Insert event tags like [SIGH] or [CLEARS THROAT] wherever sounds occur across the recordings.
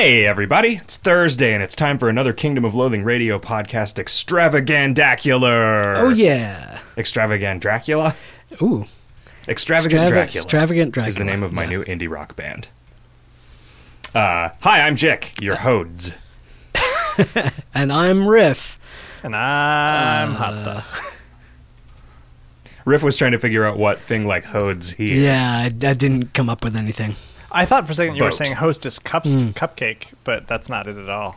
Hey, everybody. It's Thursday, and it's time for another Kingdom of Loathing radio podcast extravagandacular. Oh yeah. Extravagant Dracula? Ooh. Extravagant Extrava- Dracula. Extravagant Is the name of my yeah. new indie rock band. Uh, hi, I'm Jick, your hodes. [LAUGHS] And I'm Riff. And I'm hot stuff. Riff was trying to figure out what thing like hodes he is. Yeah, I, I didn't come up with anything. I thought for a second you were Boat. saying hostess cups Hmm. cupcake, but that's not it at all.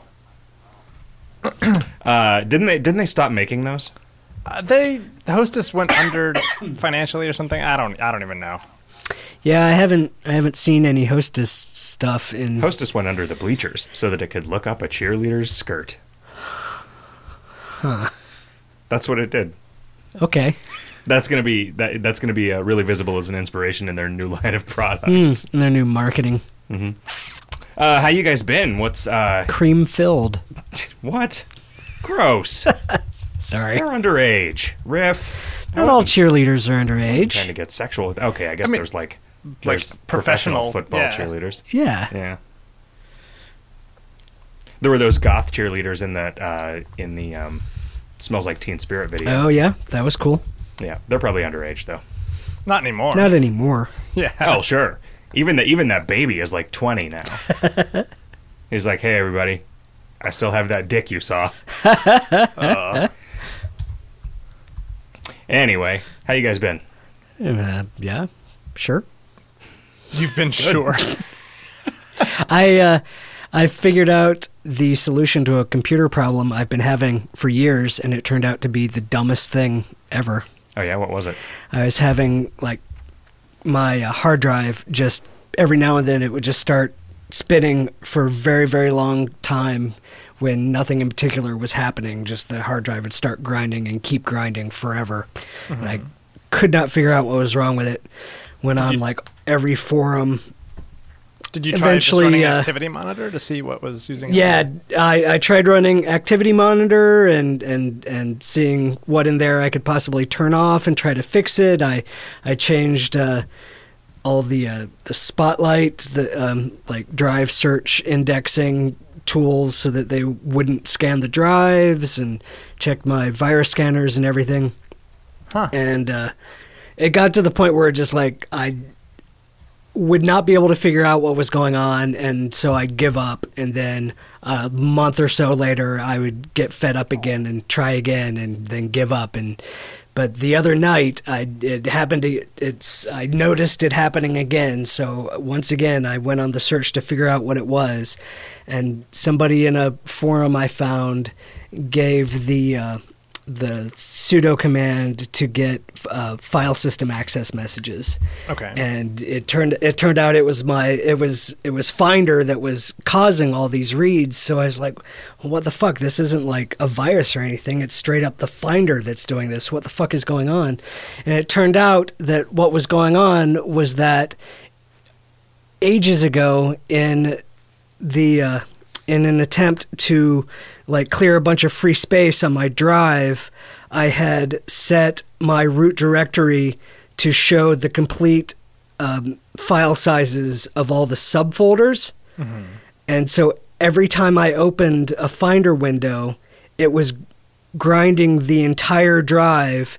[CLEARS THROAT] Uh, didn't they? Didn't they stop making those? Uh, they the hostess went under [COUGHS] financially or something. I don't I don't even know. Yeah, I haven't I haven't seen any hostess stuff in Hostess went under the bleachers so that it could look up a cheerleader's skirt. Huh. That's what it did. Okay. That's gonna be that. That's gonna be uh, really visible as an inspiration in their new [LAUGHS] line of products. Mm, and their new marketing. Uh, how you guys been? What's uh? Cream filled. [LAUGHS] What? Gross. [LAUGHS] Sorry. They're underage. Riff. Not all cheerleaders are underage. Trying to get sexual. with- Okay, I guess I mean, there's like like professional, professional, football yeah. cheerleaders. Yeah. Yeah. There were those goth cheerleaders in that uh, in the um, smells like Teen Spirit video. Oh yeah, that was cool. Yeah, they're probably underage though. Not anymore. Not anymore. yeah. Oh sure. Even the even that baby is like twenty now. [LAUGHS] He's like, hey everybody, I still have that dick you saw. Uh, Anyway, how you guys been? Uh, yeah. Sure. You've been sure. [LAUGHS] I uh, I figured out the solution to a computer problem I've been having for years, and it turned out to be the dumbest thing ever. Oh yeah, what was it? I was having like my uh, hard drive just every now and then it would just start spinning for a very very long time when nothing in particular was happening. Just the hard drive would start grinding and keep grinding forever. And I could not figure out what was wrong with it. Went on you- like every forum Did you try Eventually, running uh, activity monitor to see what was using? it? Yeah, I, I tried running Activity Monitor and, and and seeing what in there I could possibly turn off and try to fix it. I I changed uh, all the uh, the Spotlight, the um, like drive search indexing tools so that they wouldn't scan the drives and checked my virus scanners and everything. Huh. And uh, it got to the point where it just like I would not be able to figure out what was going on, and so I'd give up. And then a month or so later, I would get fed up again and try again, and then give up. And but the other night, I it happened to it's I noticed it happening again. So once again, I went on the search to figure out what it was, and somebody in a forum I found gave the uh, the sudo command to get uh, file system access messages Okay. and it turned it turned out it was my it was it was Finder that was causing all these reads. So I was like, well, "What the fuck? This isn't like a virus or anything. It's straight up the Finder that's doing this. What the fuck is going on?" And it turned out that what was going on was that ages ago in the uh, in an attempt to like clear a bunch of free space on my drive, I had set my root directory to show the complete um, file sizes of all the subfolders. And so every time I opened a Finder window, it was grinding the entire drive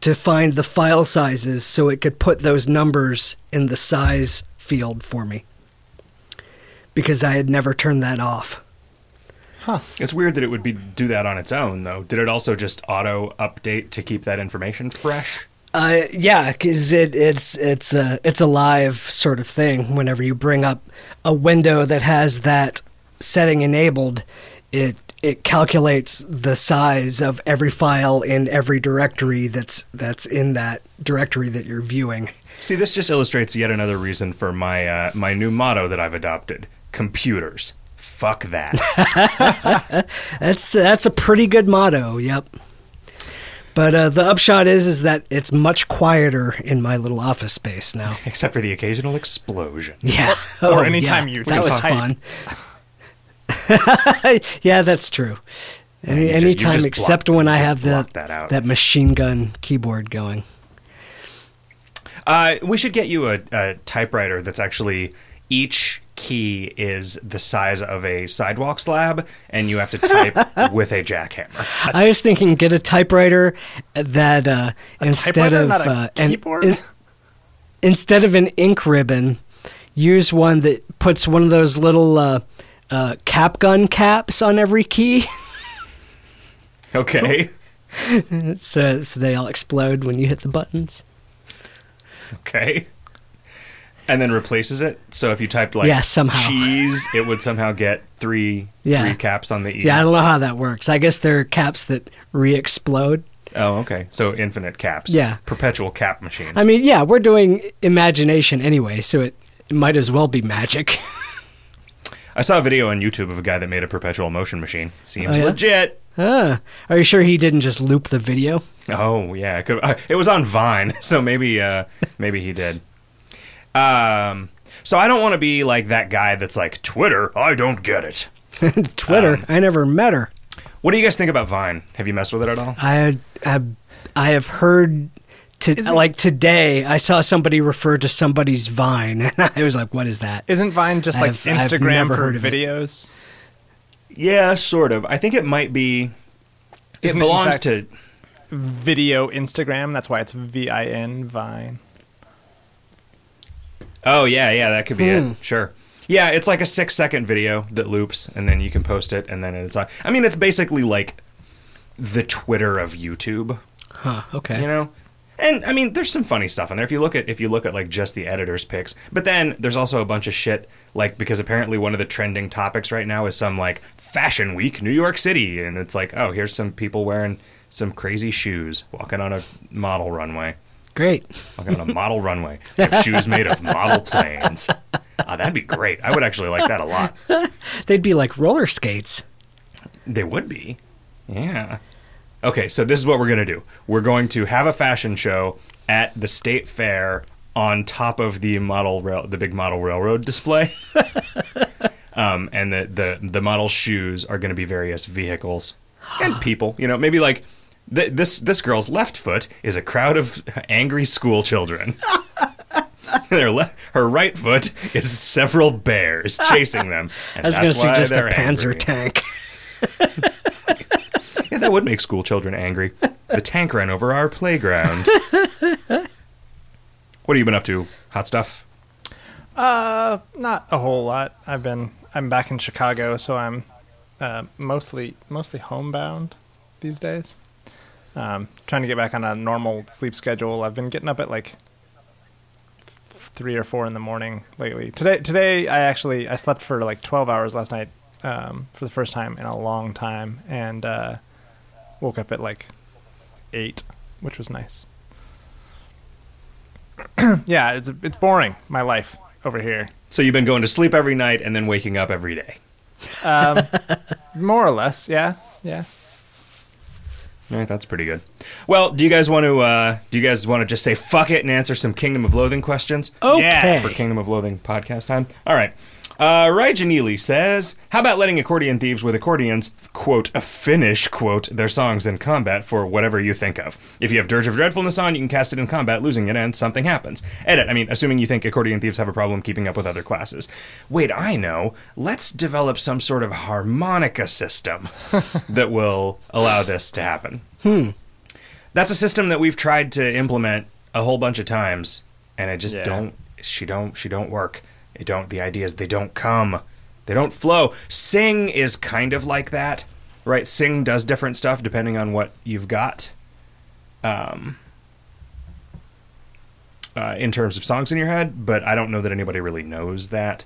to find the file sizes so it could put those numbers in the size field for me. Because I had never turned that off. It's weird that it would be do that on its own though. Did it also just auto update to keep that information fresh? Uh, yeah, because it, it's it's a it's a live sort of thing. Whenever you bring up a window that has that setting enabled, it it calculates the size of every file in every directory that's that's in that directory that you're viewing. See, this just illustrates yet another reason for my uh, my new motto that I've adopted: computers. Fuck that. [LAUGHS] That's that's a pretty good motto. Yep. But uh, the upshot is is that it's much quieter in my little office space now. [LAUGHS] Except for the occasional explosion. Yeah. Or Oh, anytime yeah. you That was type. fun. [LAUGHS] yeah, that's true. Any, you ju- you anytime just except block- when I have block that that machine gun keyboard going. Uh, we should get you a, a typewriter that's actually each key is the size of a sidewalk slab, and you have to type [LAUGHS] with a jackhammer. I was thinking get a typewriter that uh, instead typewriter, of a uh, an- in- instead of an ink ribbon, use one that puts one of those little uh, uh, cap gun caps on every key, [LAUGHS] Okay. [LAUGHS] so, so they all explode when you hit the buttons. Okay. And then replaces it. So if you typed like Yeah, somehow. cheese, it would somehow get three Yeah. three caps on the e. Yeah, I don't know how that works. I guess they're caps that re-explode. Oh, okay. So infinite caps. Yeah. Perpetual cap machines. I mean, yeah, we're doing imagination anyway, so it, it might as well be magic. [LAUGHS] I saw a video on YouTube of a guy that made a perpetual motion machine. Seems Oh, yeah? legit. ah, are you sure he didn't just loop the video? Oh yeah, it, could, uh, it was on Vine, [LAUGHS] so maybe uh, maybe he did. Um, so I don't want to be like that guy that's like Twitter. I don't get it. [LAUGHS] Twitter. Um, I never met her. What do you guys think about Vine? Have you messed with it at all? I have, I have heard to Is it- like today. I saw somebody refer to somebody's Vine, [LAUGHS] and I was like, "What is that?" Isn't Vine just like I've- I've Instagram for heard of it. videos? Yeah, sort of. I think it might be. It Isn't it, belongs fact- to. Video Instagram. That's why it's V I N Vine. Oh yeah, yeah, that could be Hmm. it. Sure. Yeah, it's like a six second video that loops, and then you can post it, and then it's on. I mean, it's basically like the Twitter of YouTube. Huh? Okay. you know and i mean there's some funny stuff in there if you look at if you look at like just the editor's picks but then there's also a bunch of shit like because apparently one of the trending topics right now is some like fashion week new york city and it's like oh here's some people wearing some crazy shoes walking on a model runway Great. walking on a model runway they have shoes made of model planes oh, that'd be great i would actually like that a lot [LAUGHS] They'd be like roller skates. They would be. Yeah. Okay, so this is what we're going to do. We're going to have a fashion show at the state fair on top of the model rail, the big model railroad display. [LAUGHS] um, and the, the the model shoes are going to be various vehicles and [GASPS] people. You know, maybe like th- this this girl's left foot is a crowd of angry school children. [LAUGHS] Their le- her right foot is several bears chasing them. [LAUGHS] And I was going to that's why suggest a they're Panzer angry. tank. [LAUGHS] Yeah, that would make school children angry. The tank ran over our playground. what have you been up to? Hot stuff? Uh, not a whole lot. I've been I'm back in Chicago, so I'm uh, mostly mostly homebound these days. Um, trying to get back on a normal sleep schedule. I've been getting up at like three or four in the morning lately. Today today I actually I slept for like twelve hours last night um, for the first time in a long time, and uh, woke up at like eight, which was nice. [CLEARS THROAT] yeah, it's it's boring my life over here. So you've been going to sleep every night and then waking up every day. Um, [LAUGHS] more or less, yeah, yeah. Right, that's pretty good. Well, do you guys want to? Uh, do you guys want to just say fuck it and answer some Kingdom of Loathing questions Okay. for Kingdom of Loathing podcast time? All right. Uh, Rajanili says, "How about letting accordion thieves with accordions quote finish quote their songs in combat for whatever you think of? If you have Dirge of Dreadfulness on, you can cast it in combat, losing it, and something happens. Edit. I mean, assuming you think accordion thieves have a problem keeping up with other classes. Wait, I know. Let's develop some sort of harmonica system [LAUGHS] that will allow this to happen. Hmm. That's a system that we've tried to implement a whole bunch of times, and it just Yeah. don't. She don't. She don't work. It don't. The ideas they don't come. They don't flow. Sing is kind of like that, right? Sing does different stuff depending on what you've got. Um. Uh, in terms of songs in your head, but I don't know that anybody really knows that.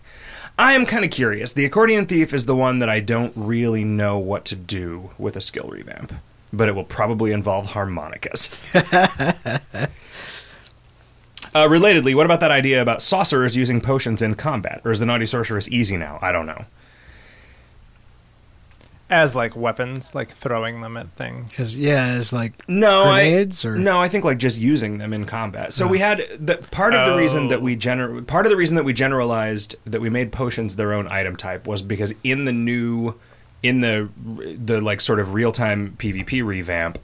I am kind of curious. The accordion thief is the one that I don't really know what to do with a skill revamp, but it will probably involve harmonicas. [LAUGHS] Uh, relatedly, what about that idea about sorcerers using potions in combat? Or is the naughty sorceress easy now? I don't know. As like weapons, like throwing them at things. Yeah, it's like No, Grenades, I, or- no, I think like just using them in combat. So we had the part of the reason that Oh. we gener- part of the reason that we generalized that we made potions their own item type was because in the new in the the like sort of real time PvP revamp,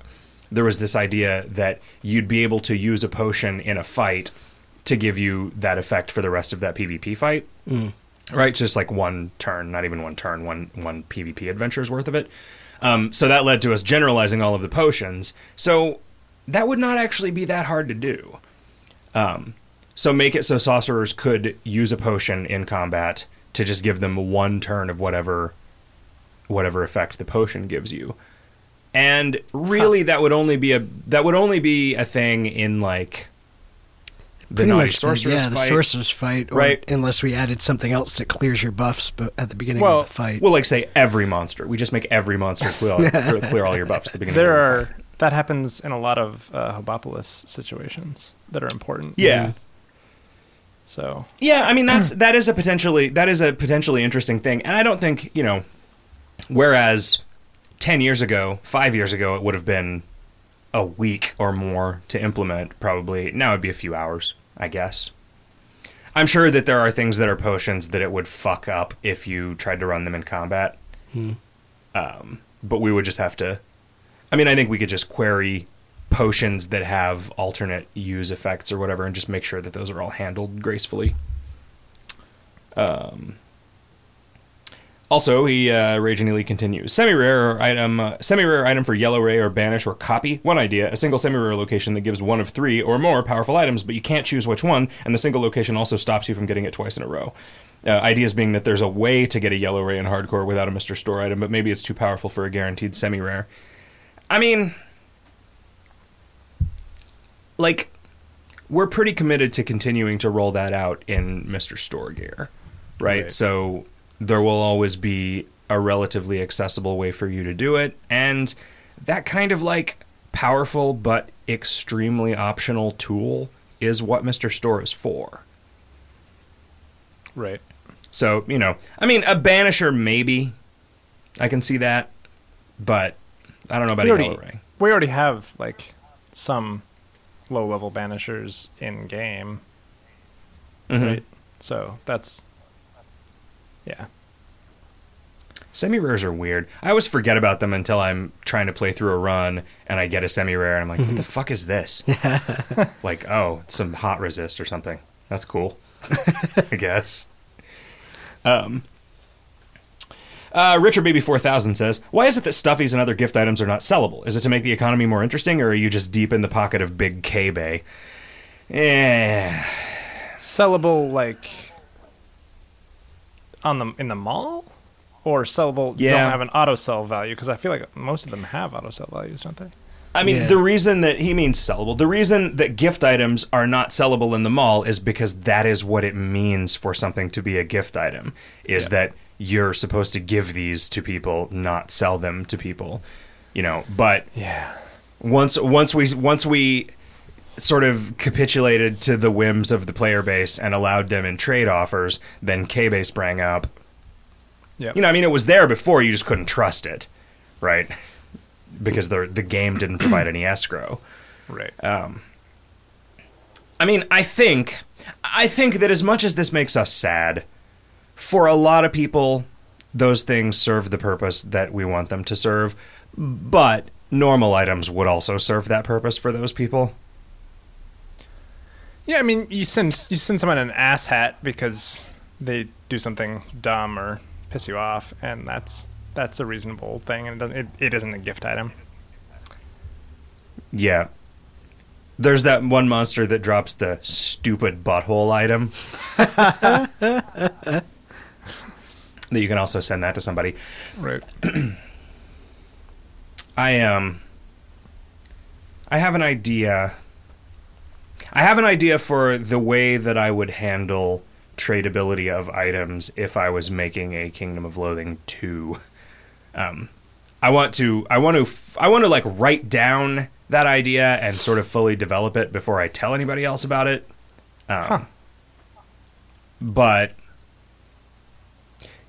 there was this idea that you'd be able to use a potion in a fight to give you that effect for the rest of that PvP fight. right? Just like one turn, not even one turn, one one PvP adventure's worth of it. Um, so that led to us generalizing all of the potions. So that would not actually be that hard to do. Um, so make it so sorcerers could use a potion in combat to just give them one turn of whatever whatever effect the potion gives you. And really that would only be a that would only be a thing in like the Pretty naughty much, the, sorceress yeah, the fight. sorcerer's fight, or Right. Unless we added something else that clears your buffs but at the beginning Well, of the fight. Well, like say every monster. We just make every monster clear, [LAUGHS] all- clear all your buffs at the beginning. There of the are that happens in a lot of uh, Hobopolis situations that are important. Yeah, So yeah. I mean, that's that is a potentially that is a potentially interesting thing, and I don't think you know. Whereas ten years ago, five years ago, it would have been a week or more to implement. Probably now it'd be a few hours, I guess. I'm sure that there are things that are potions that it would fuck up if you tried to run them in combat. Um, but we would just have to. I mean, I think we could just query potions that have alternate use effects or whatever, and just make sure that those are all handled gracefully. Um. Also, he uh, Raging Elite continues. Semi-rare item, uh, semi-rare item for Yellow Ray or Banish or Copy. One idea: a single semi-rare location that gives one of three or more powerful items, but you can't choose which one, and the single location also stops you from getting it twice in a row. Uh, ideas being that there's a way to get a Yellow Ray in Hardcore without a Mister Store item, but maybe it's too powerful for a guaranteed semi-rare. I mean, like, we're pretty committed to continuing to roll that out in Mister Store gear, right? Right. So there will always be a relatively accessible way for you to do it, and that kind of like powerful but extremely optional tool is what Mister Store is for. right. So, you know, I mean, a banisher maybe. I can see that. But I don't know about we a already, yellow ray. we already have like some low level banishers in game, Mhm. right? So that's yeah. Semi rares are weird. I always forget about them until I'm trying to play through a run and I get a semi rare and I'm like, what the fuck is this? [LAUGHS] [LAUGHS] like, oh, it's some hot resist or something. That's cool. [LAUGHS] I guess. Um, uh, Richard Baby 4000 says, Why is it that stuffies and other gift items are not sellable? Is it to make the economy more interesting, or are you just deep in the pocket of Big K Bay? Eh. Sellable like on the in the mall, or sellable Yeah. don't have an auto sell value because I feel like most of them have auto sell values, don't they? I mean, Yeah. the reason that he means sellable, the reason that gift items are not sellable in the mall is because that is what it means for something to be a gift item. Is Yeah. that you're supposed to give these to people, not sell them to people. You know, but Yeah. once once we once we sort of capitulated to the whims of the player base and allowed them in trade offers, then K-Bay sprang up. Yeah. You know, I mean, it was there before. You just couldn't trust it, right? Because the the game didn't provide any escrow. right. Um, I mean, I think I think that as much as this makes us sad, for a lot of people, those things serve the purpose that we want them to serve. But normal items would also serve that purpose for those people. Yeah, I mean, you send you send someone an ass hat because they do something dumb or piss you off, and that's that's a reasonable thing, and it, it, it isn't a gift item. Yeah. There's that one monster that drops the stupid butthole item. [LAUGHS] that you can also send that to somebody. Right. [CLEARS THROAT] I um I have an idea. I have an idea for the way that I would handle tradability of items if I was making a Kingdom of Loathing 2. Um I want to I want to I want to like write down that idea and sort of fully develop it before I tell anybody else about it. Um, Huh. But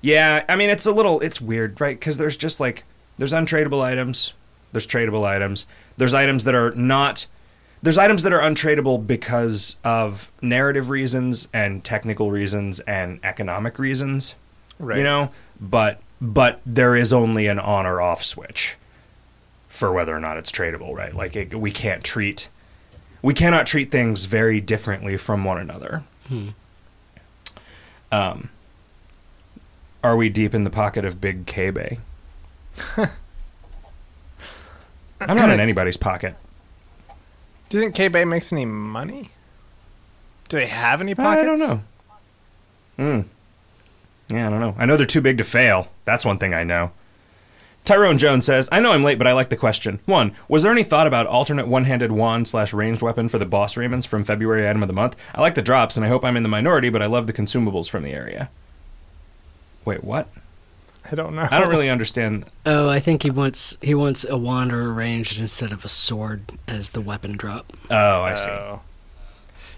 yeah, I mean it's a little it's weird, right? Because there's just like there's untradeable items, there's tradable items, there's items that are not there's items that are untradeable because of narrative reasons and technical reasons and economic reasons. Right. You know, but but there is only an on or off switch for whether or not it's tradable, right? Like it, we can't treat we cannot treat things very differently from one another. Um are we deep in the pocket of Big K Bay? [LAUGHS] I'm not in anybody's pocket. Do you think K Bay makes any money? Do they have any pockets? I don't know. Hmm. Yeah, I don't know. I know they're too big to fail. That's one thing I know. Tyrone Jones says, I know I'm late, but I like the question. One, was there any thought about alternate one handed wand slash ranged weapon for the boss Raymonds from February item of the month? I like the drops, and I hope I'm in the minority, but I love the consumables from the area. Wait, what? I don't know. I don't really understand. Oh, I think he wants he wants a wand or a ranged instead of a sword as the weapon drop. Oh, I see. Oh.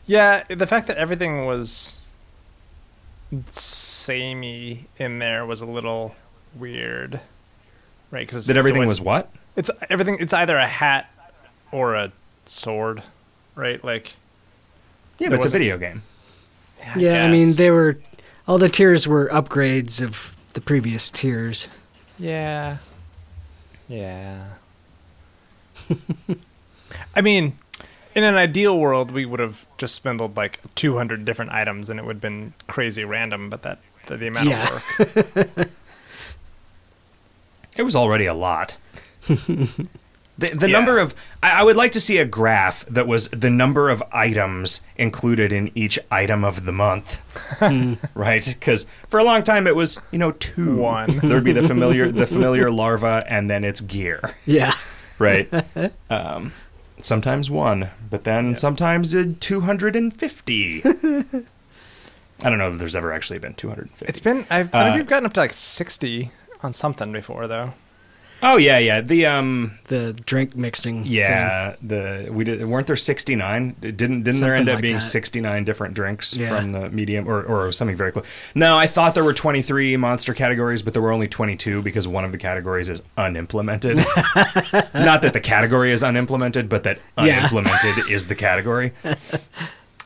Yeah, the fact that everything was samey in there was a little weird, right? Because That everything was what? It's everything. It's either a hat or a sword, right? Like Yeah, but it's a video game. yeah, I mean they were all the tiers were upgrades of the previous tiers. Yeah. Yeah. [LAUGHS] I mean, in an ideal world, we would have just spindled like 200 different items and it would have been crazy random, but that the, the amount Yeah. of work. [LAUGHS] It was already a lot. [LAUGHS] The, the Yeah. number of I, I would like to see a graph that was the number of items included in each item of the month, right? Because for a long time it was you know two. One. [LAUGHS] There'd be the familiar the familiar larva and then its gear, Yeah. right? [LAUGHS] um, sometimes one, but then sometimes uh, two hundred and fifty. I don't know that there's ever actually been two hundred and fifty. It's been, I've, I think Uh, we've gotten up to like 60 on something before, though. Oh yeah, yeah. The um, The drink mixing. thing. Yeah, the we did weren't there sixty nine? Didn't didn't there end Something up like being sixty nine different drinks Yeah. from the medium or or something very close? No, I thought there were twenty three monster categories, but there were only twenty two because one of the categories is unimplemented. [LAUGHS] Not that the category is unimplemented, but that Yeah. unimplemented is the category. [LAUGHS]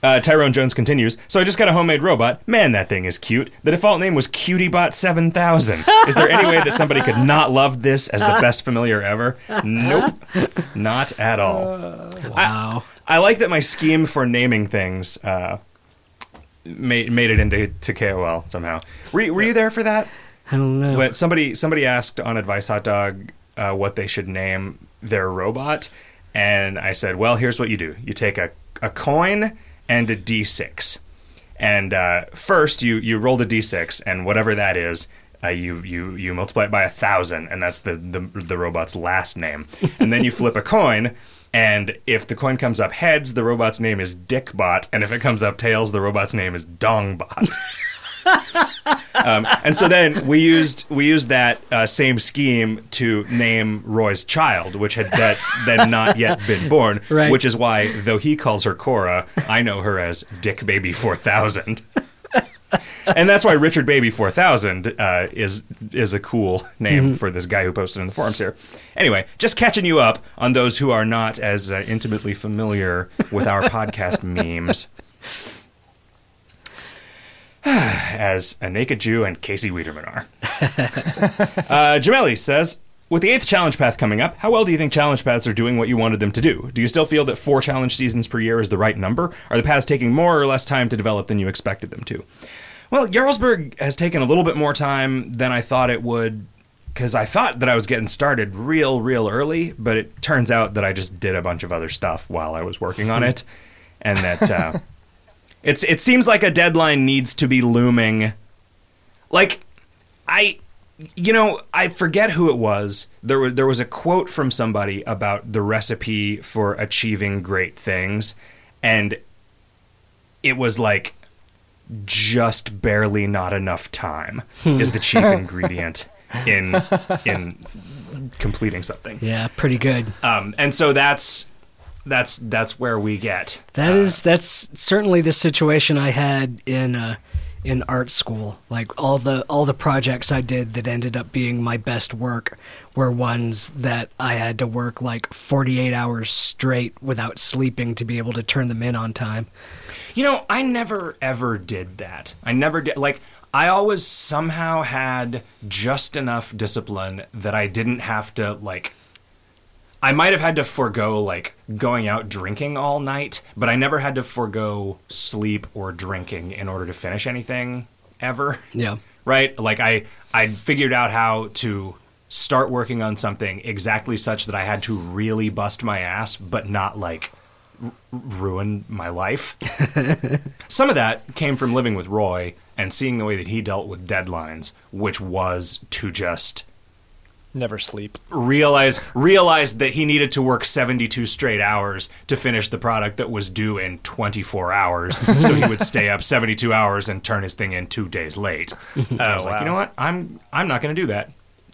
Uh, Tyrone Jones continues. So I just got a homemade robot. Man, that thing is cute. The default name was CutieBot seven thousand. Is there any way that somebody could not love this as the best familiar ever? Nope, not at all. Wow. I like that my scheme for naming things uh, made made it into to KOL somehow. Were, you- were you there for that? I don't know. When somebody somebody asked on Advice Hot Dog uh, what they should name their robot, and I said, "Well, here's what you do: you take a a coin and a d6, and uh, first you you roll the d6, and whatever that is." Uh, you you you multiply it by a thousand, and that's the, the the robot's last name. And then you flip a coin, and if the coin comes up heads, the robot's name is Dickbot, and if it comes up tails, the robot's name is Dongbot. [LAUGHS] [LAUGHS] Um, and so then we used we used that uh, same scheme to name Roy's child, which had that then not yet been born. [LAUGHS] Right. Which is why, though he calls her Cora, I know her as Dick Baby Four Thousand. [LAUGHS] and that's why Richard Baby Four Thousand uh, is is a cool name for this guy who posted in the forums here. Anyway, just catching you up on those who are not as uh, intimately familiar with our podcast memes. [SIGHS] as a naked Jew and Casey Wiederman are. [LAUGHS] uh, Jameli says, with the eighth challenge path coming up, how well do you think challenge paths are doing what you wanted them to do? Do you still feel that four challenge seasons per year is the right number? Are the paths taking more or less time to develop than you expected them to? Well, Jarlsberg has taken a little bit more time than I thought it would because I thought that I was getting started real, real early, but it turns out that I just did a bunch of other stuff while I was working on it, and that uh, [LAUGHS] it's it seems like a deadline needs to be looming. Like, I, you know, I forget who it was. There was there was a quote from somebody about the recipe for achieving great things, and it was like just barely not enough time is the chief [LAUGHS] ingredient in in completing something. Yeah, pretty good. Um, and so that's that's that's where we get That is that's certainly the situation I had in uh, in art school. Like all the all the projects I did that ended up being my best work were ones that I had to work like 48 hours straight without sleeping to be able to turn them in on time. You know, I never ever did that. I never did. Like, I always somehow had just enough discipline that I didn't have to, like, I might have had to forego, like, going out drinking all night, but I never had to forego sleep or drinking in order to finish anything ever. Yeah. [LAUGHS] right? Like I I figured out how to start working on something exactly such that I had to really bust my ass, but not like r- ruin my life. [LAUGHS] Some of that came from living with Roy and seeing the way that he dealt with deadlines, which was to just Never sleep. realize realized that he needed to work 72 straight hours to finish the product that was due in 24 hours [LAUGHS] so he would stay up 72 hours and turn his thing in 2 days late. And [LAUGHS] I was like, wow. "You know what? I'm I'm not going to do that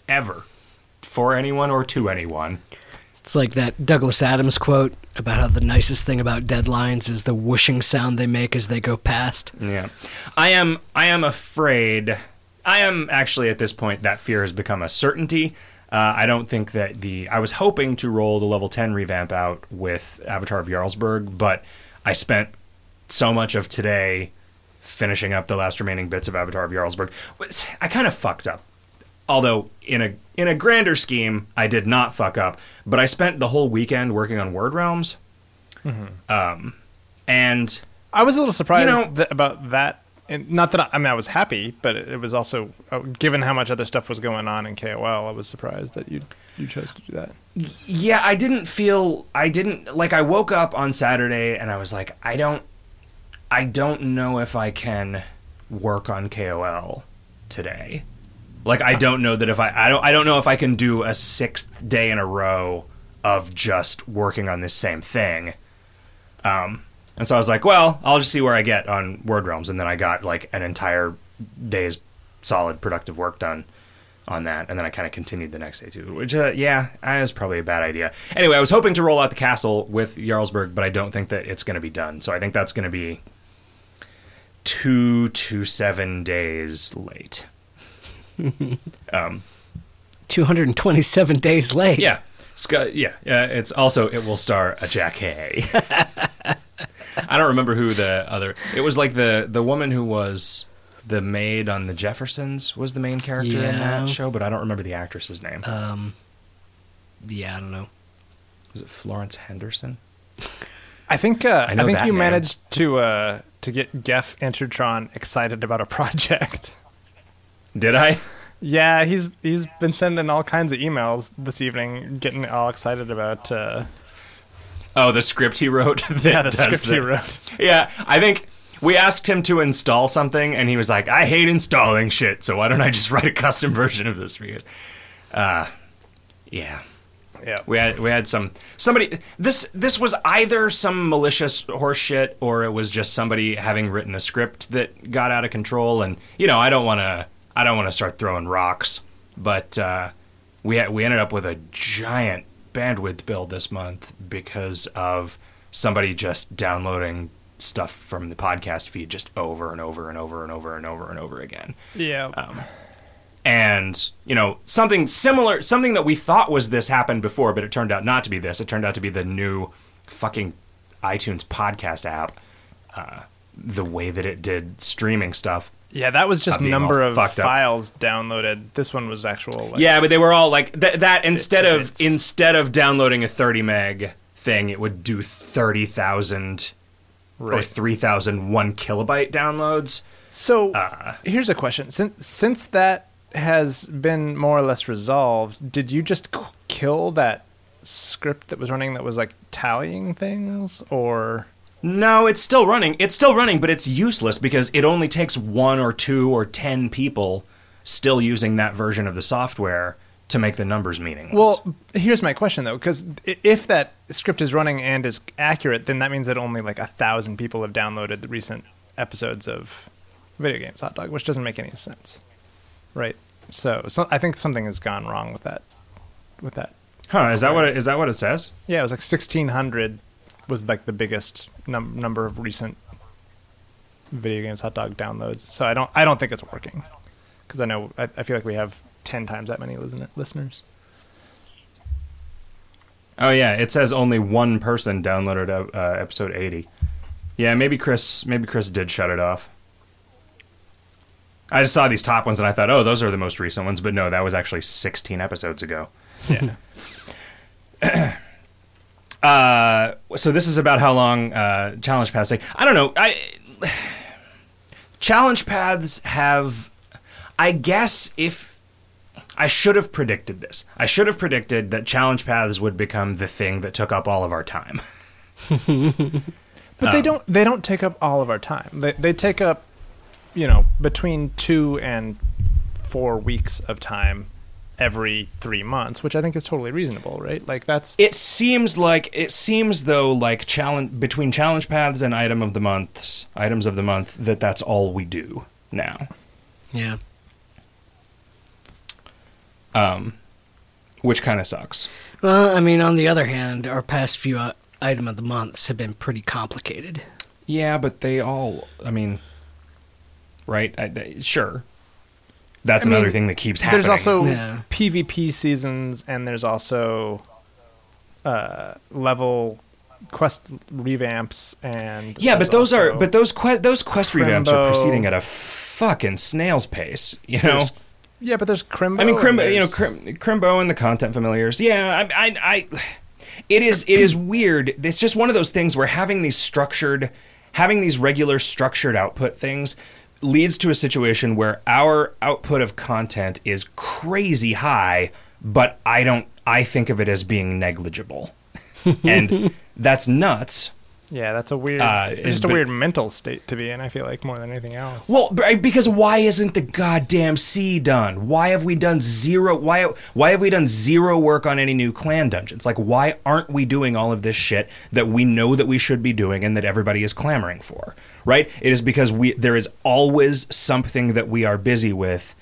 ever for anyone or to anyone." It's like that Douglas Adams quote about how the nicest thing about deadlines is the whooshing sound they make as they go past. Yeah. I am I am afraid I am actually at this point that fear has become a certainty. Uh, I don't think that the I was hoping to roll the level 10 revamp out with Avatar of Jarlsberg, but I spent so much of today finishing up the last remaining bits of Avatar of Jarlsberg. I kind of fucked up. Although in a in a grander scheme, I did not fuck up, but I spent the whole weekend working on Word Realms. Um, and I was a little surprised You know- th- about that. And not that I, I mean I was happy, but it, was also uh, given how much other stuff was going on in KOL. I was surprised that you you chose to do that. Yeah, I didn't feel I didn't like I woke up on Saturday and I was like I don't I don't know if I can work on KOL today. Like I don't know that if I I don't I don't know if I can do a sixth day in a row of just working on this same thing. Um and so I was like, well, I'll just see where I get on Word Realms and then I got like an entire day's solid productive work done on that, and then I kind of continued the next day too. Which, uh, yeah, is probably a bad idea. Anyway, I was hoping to roll out the castle with Jarlsberg, but I don't think that it's going to be done. So I think that's going to be two to seven days late. [LAUGHS] um, 227 days late. yeah, Sc- yeah, yeah. It's also it will star a Jackée. [LAUGHS] [LAUGHS] I don't remember who the other. It was like the the woman who was the maid on the Jeffersons was the main character in Yeah. that show, but I don't remember the actress's name. Um, yeah, I don't know. was it Florence Henderson? [LAUGHS] I think uh, I I, know think that you name. managed to uh, to get Geff Intertron excited about a [LAUGHS] project. Did I? yeah, he's he's been sending all kinds of emails this evening, getting all excited about uh, Oh, the script he wrote. [LAUGHS] That yeah the does script he wrote. Yeah, I think we asked him to install something, and he was like, "I hate installing shit, so why don't I just [LAUGHS] write a custom version of this for you?" Uh, yeah. Yeah, We had we had some somebody this this was either some malicious horse shit or it was just somebody having written a script that got out of control and you know I don't want to I don't want to start throwing rocks but uh, we had, we ended up with a giant bandwidth bill this month because of somebody just downloading stuff from the podcast feed just over and over and over and over and over and over again. Yeah. Um, and you know something similar something that we thought was this happened before but it turned out not to be this. It turned out to be the new fucking itunes podcast app. Uh, the way that it did streaming stuff yeah, that was just number of fucked up. files downloaded. This one was actual. Like, yeah but they were all like th- that instead of it's- instead of downloading a 30 meg thing it would do 30,000 or right. 3,001 kilobyte downloads So Uh, here's a question: since since that has been more or less resolved, did you just k- kill that script that was running that was like tallying things, or No, it's still running. It's still running, but it's useless because it only takes one or two or ten people still using that version of the software to make the numbers meaningless. Well, here's my question though, because if that script is running and is accurate, then that means that only like a thousand people have downloaded the recent episodes of Video Games Hot Dog, which doesn't make any sense, right? So, so I think something has gone wrong with that. With that, huh? Is that what it, is that what it says? yeah, it was like sixteen hundred was like the biggest num- number of recent Video Games Hot Dog downloads. So I don't I don't think it's working because I know I, I feel like we have ten times that many listen- listeners. Oh yeah, it says only one person downloaded uh, episode eighty. Yeah, maybe Chris. Maybe Chris did shut it off. I just saw these top ones and I thought, oh, those are the most recent ones. But no, that was actually 16 episodes ago. Yeah. [CLEARS THROAT] Uh, so this is about how long uh, challenge paths take. I don't know. I challenge paths have. I guess if I should have predicted this, I should have predicted that challenge paths would become the thing that took up all of our time. [LAUGHS] But they don't. They don't take up all of our time. They they take up, you know, between two and four weeks of time every three months, which I think is totally reasonable, right? Like that's It seems like it seems though like challenge between challenge paths and item of the months, items of the month that that's all we do now. Yeah. Um which kind of sucks. Well, I mean, on the other hand, our past few uh, item of the months have been pretty complicated. Yeah, but they all I mean right? I, I- sure. That's I mean, another thing that keeps happening. there's also Yeah. PvP seasons, and there's also uh, level quest revamps and Yeah, but those are but those quest those quest revamps are proceeding at a fucking snail's pace. You know, There's- yeah, but there's Crimbo. I mean, and Crimbo, you know, there's- Crim, Crimbo and the content familiars. Yeah, I, I, I, it is it is weird. It's just one of those things where having these structured, having these regular structured output things leads to a situation where our output of content is crazy high, but I don't. I think of it as being negligible, [LAUGHS] and that's nuts. Yeah, that's a weird. Uh, it's just a but- weird mental state to be in. I feel like more than anything else. Well, because why isn't the goddamn C done? Why have we done zero? Why why have we done zero work on any new clan dungeons? Like, why aren't we doing all of this shit that we know that we should be doing and that everybody is clamoring for? Right? It is because we there is always something that we are busy with,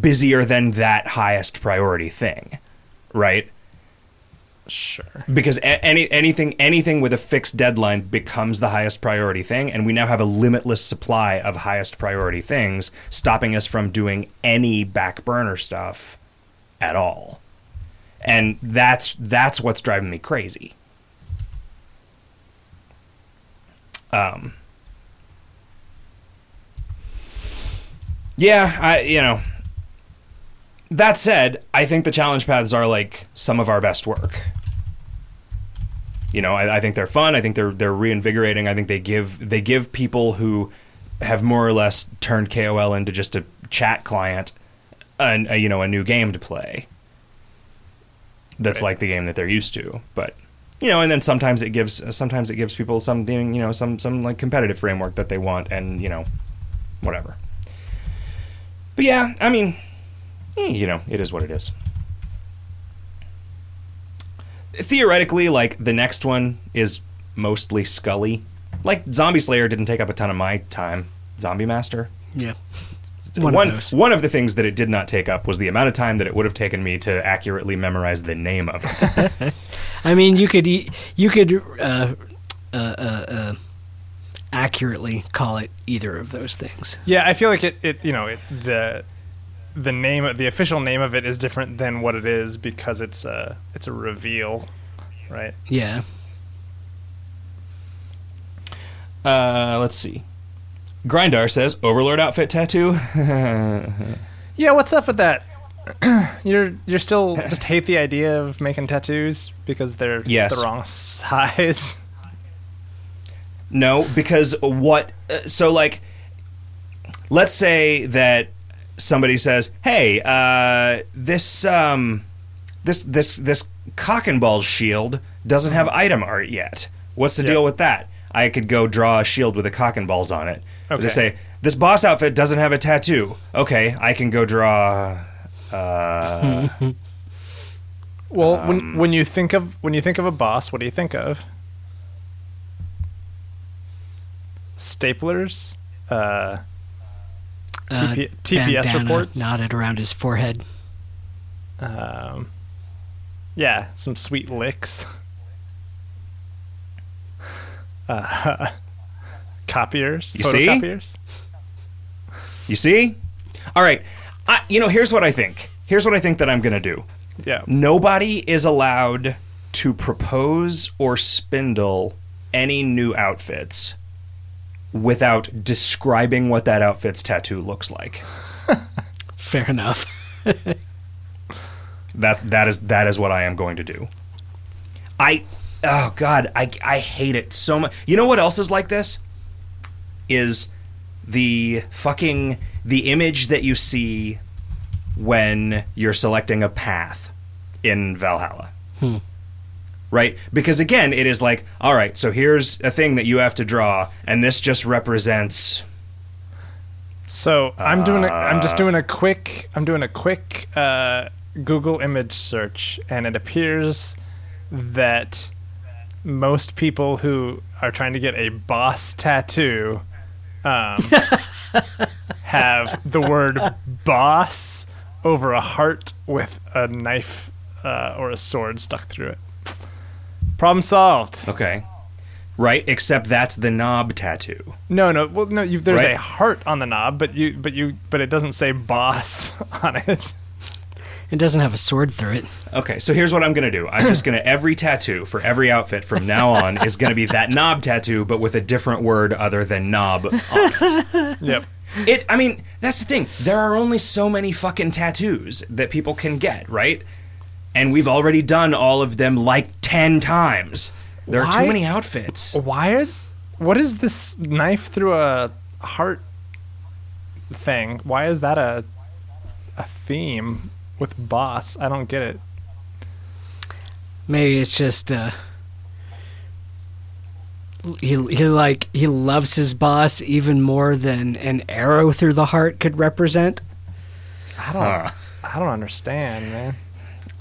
busier than that highest priority thing, right? sure. because a- any anything anything with a fixed deadline becomes the highest priority thing and we now have a limitless supply of highest priority things stopping us from doing any back burner stuff at all and that's that's what's driving me crazy um yeah i you know that said, I think the challenge paths are like some of our best work. You know, I, I think they're fun. I think they're they're reinvigorating. I think they give they give people who have more or less turned KOL into just a chat client, a, a, you know, a new game to play. That's Right. like the game that they're used to, but you know, and then sometimes it gives sometimes it gives people something you know some some like competitive framework that they want, and you know, whatever. But yeah, I mean, eh, you know, it is what it is. Theoretically, like the next one is mostly Skully. Like Zombie Slayer didn't take up a ton of my time. Zombie Master. Yeah. One One of one of the things that it did not take up was the amount of time that it would have taken me to accurately memorize the name of it. [LAUGHS] I mean, you could you could uh, uh, uh, uh, accurately call it either of those things. Yeah, I feel like it. It you know it the the name the official name of it is different than what it is because it's a it's a reveal, right? Yeah. uh, let's see. Grindar says Overlord outfit tattoo. [LAUGHS] Yeah, what's up with that? [CLEARS THROAT] you're you're still just hate the idea of making tattoos because they're Yes. the wrong [LAUGHS] size. No, because what? Uh, so like, let's say that somebody says, "Hey, uh, this um, this this this cock and ball shield doesn't have item art yet. What's the Yeah. deal with that?" I could go draw a shield with a cock and balls on it. But They say this boss outfit doesn't have a tattoo. Okay, I can go draw. Uh, [LAUGHS] Well, Um, when when you think of when you think of a boss, what do you think of? Staplers, uh, TP TPS bandana reports. knotted around his forehead. um, yeah, some sweet licks. Uh, [LAUGHS] copiers, You see? photocopiers. you see? All right. I, you know, here's what I think. Here's what I think that I'm gonna do. Yeah, nobody is allowed to propose or spindle any new outfits without describing what that outfit's tattoo looks like. [LAUGHS] Fair enough. [LAUGHS] That that is that is what I am going to do. I oh god, I I hate it so much. You know what else is like this? Is the fucking the image that you see when you're selecting a path in Valhalla. Hmm. Right? Because again, it is like, all right, so here's a thing that you have to draw, and this just represents. So I'm doing. A, I'm just doing a quick. I'm doing a quick uh, Google image search, and it appears that most people who are trying to get a boss tattoo um, [LAUGHS] have the word boss over a heart with a knife uh, or a sword stuck through it. Problem solved. Okay. Right? Except that's the knob tattoo. No, no. Well, no. You, there's Right. a heart on the knob, but you, but you, but it doesn't say boss [LAUGHS] on it. It doesn't have a sword through it. Okay, so here's what I'm gonna do. I'm just gonna every tattoo for every outfit from now on is gonna be that knob tattoo, but with a different word other than knob on it. [LAUGHS] Yep. It. I mean, that's the thing. There are only so many fucking tattoos that people can get, right? And we've already done all of them like ten times. There are Why- too many outfits. Why are? What is this knife through a heart thing? Why is that a a theme with boss? I don't get it. Maybe it's just uh he he like he loves his boss even more than an arrow through the heart could represent. I don't. Huh. I don't understand, man.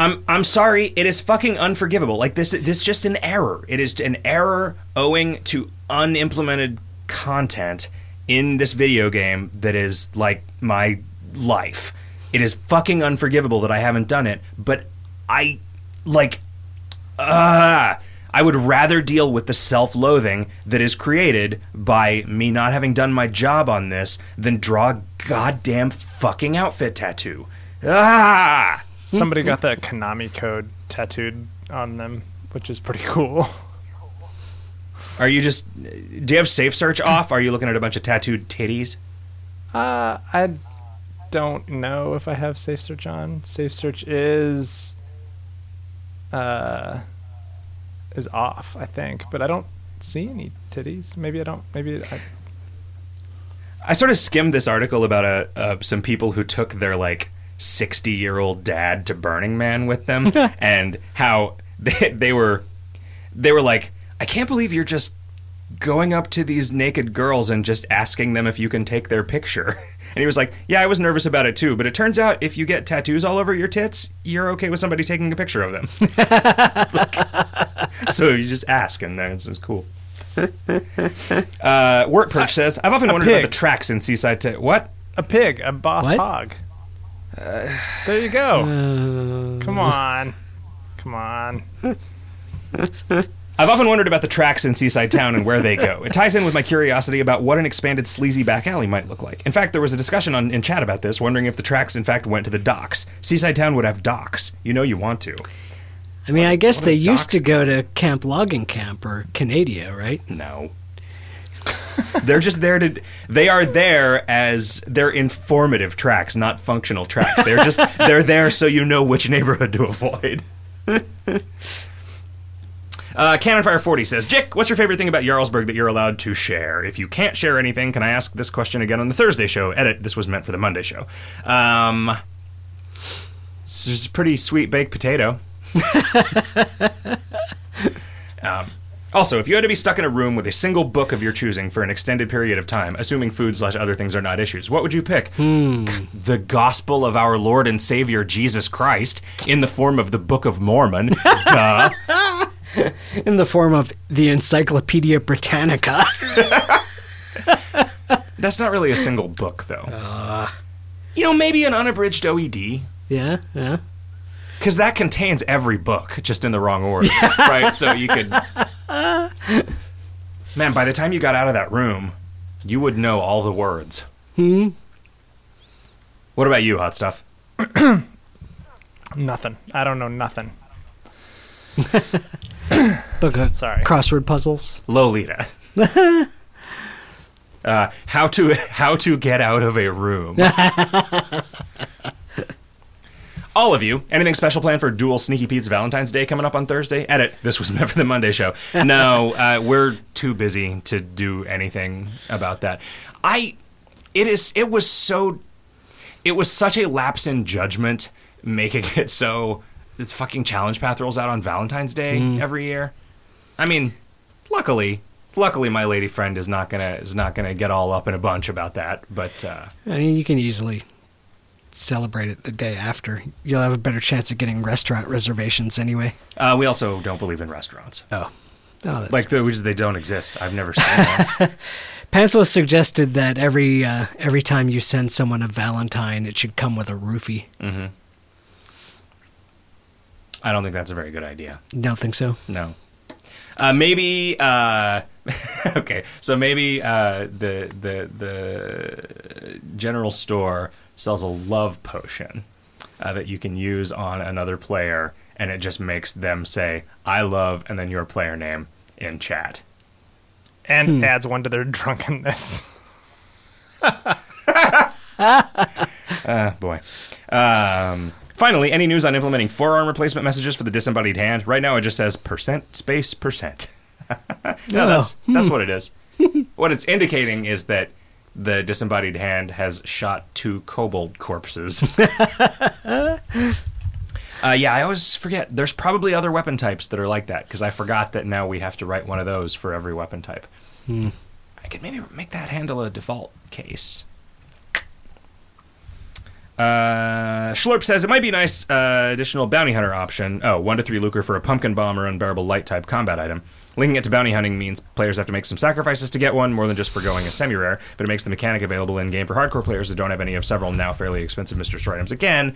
I'm I'm sorry. It is fucking unforgivable. Like this. This is just an error. It is an error owing to unimplemented content in this video game that is like my life. It is fucking unforgivable that I haven't done it. But I like. Ah. I would rather deal with the self-loathing that is created by me not having done my job on this than draw a goddamn fucking outfit tattoo. Ah! Somebody got the Konami code tattooed on them, which is pretty cool. Are you just? Do you have safe search [LAUGHS] off? Are you looking at a bunch of tattooed titties? Uh, I don't know if I have Safe Search on. Safe Search is uh is off, I think, but I don't see any titties. Maybe I don't. Maybe I, I sort of skimmed this article about a uh, some people who took their like sixty year old dad to Burning Man with them, [LAUGHS] and how they, they were they were like, I can't believe you're just going up to these naked girls and just asking them if you can take their picture. [LAUGHS] And he was like, Yeah, I was nervous about it too, but it turns out if you get tattoos all over your tits, you're okay with somebody taking a picture of them. Like, [LAUGHS] so you just ask, and then it's, it's cool. Uh, Wort Perch says, I've often a wondered about the tracks in Seaside. T- what? a pig, a boss What? hog. There you go. Uh, Come on, come on. I've often wondered about the tracks in Seaside Town and where they go. It ties in with my curiosity about what an expanded sleazy back alley might look like. In fact, there was a discussion on, in chat about this, wondering if the tracks in fact went to the docks. Seaside Town would have docks. You know you want to. I mean, I guess they used to go to Camp Logging Camp or Canadia, right? No. [LAUGHS] they're just there to they are there as they're informative tracks, not functional tracks. They're just [LAUGHS] they're there so you know which neighborhood to avoid. Uh, Cannonfire 40 says, Jick, what's your favorite thing about Jarlsberg that you're allowed to share? If you can't share anything, can I ask this question again on the Thursday show? Edit, this was meant for the Monday show. Um, this is a pretty sweet baked potato. [LAUGHS] um, also, if you had to be stuck in a room with a single book of your choosing for an extended period of time, assuming food slash other things are not issues, what would you pick? Hmm. The Gospel of our Lord and Savior Jesus Christ in the form of the Book of Mormon. [LAUGHS] Duh. In the form of the Encyclopedia Britannica. [LAUGHS] That's not really a single book, though. Ah. you know, maybe an unabridged OED. yeah, yeah. Because that contains every book, just in the wrong order, [LAUGHS] right? So you could, [LAUGHS] man. By the time you got out of that room, you would know all the words. Hmm. What about you, hot stuff? [CLEARS THROAT] Nothing. I don't know nothing. [LAUGHS] Book of [COUGHS] Sorry. crossword puzzles. Lolita. uh, how to how to get out of a room. All of you, anything special planned for Dual Sneaky Pete's Valentine's Day coming up on Thursday? Edit. This was [LAUGHS] for the Monday show. [LAUGHS] No, uh, we're too busy to do anything about that. I it is it was so it was such a lapse in judgment making it so this fucking challenge path rolls out on Valentine's Day every year. I mean, luckily, luckily my lady friend is not gonna is not gonna get all up in a bunch about that. But uh, I mean, you can easily celebrate it the day after. You'll have a better chance of getting restaurant reservations anyway. uh, we also don't believe in restaurants. Oh. Oh, that's Like the, which they don't exist. I've never seen one. [LAUGHS] Pencil suggested that every uh, every time you send someone a Valentine, it should come with a roofie. I don't think that's a very good idea. Don't think so? No. Uh, maybe. Uh, [LAUGHS] okay, so maybe uh, the the the general store sells a love potion uh, that you can use on another player, and it just makes them say "I love" and then your player name in chat. And adds one to their [LAUGHS] drunkenness. Uh, [LAUGHS] boy. Um, finally, any news on implementing forearm replacement messages for the disembodied hand? Right now, it just says percent space percent. [LAUGHS] no, Oh, that's that's what it is. [LAUGHS] what it's indicating is that the disembodied hand has shot two kobold corpses. [LAUGHS] uh, yeah, I always forget. There's probably other weapon types that are like that because I forgot that now we have to write one of those for every weapon type. I could maybe make that handle a default case. Uh, Schlurp says it might be a nice uh, additional bounty hunter option. Oh, one to three lucre for a pumpkin bomb or unbearable light type combat item. Linking it to bounty hunting means players have to make some sacrifices to get one, more than just foregoing a semi rare, but it makes the mechanic available in game for hardcore players that don't have any of several now fairly expensive Mr. Store items. Again,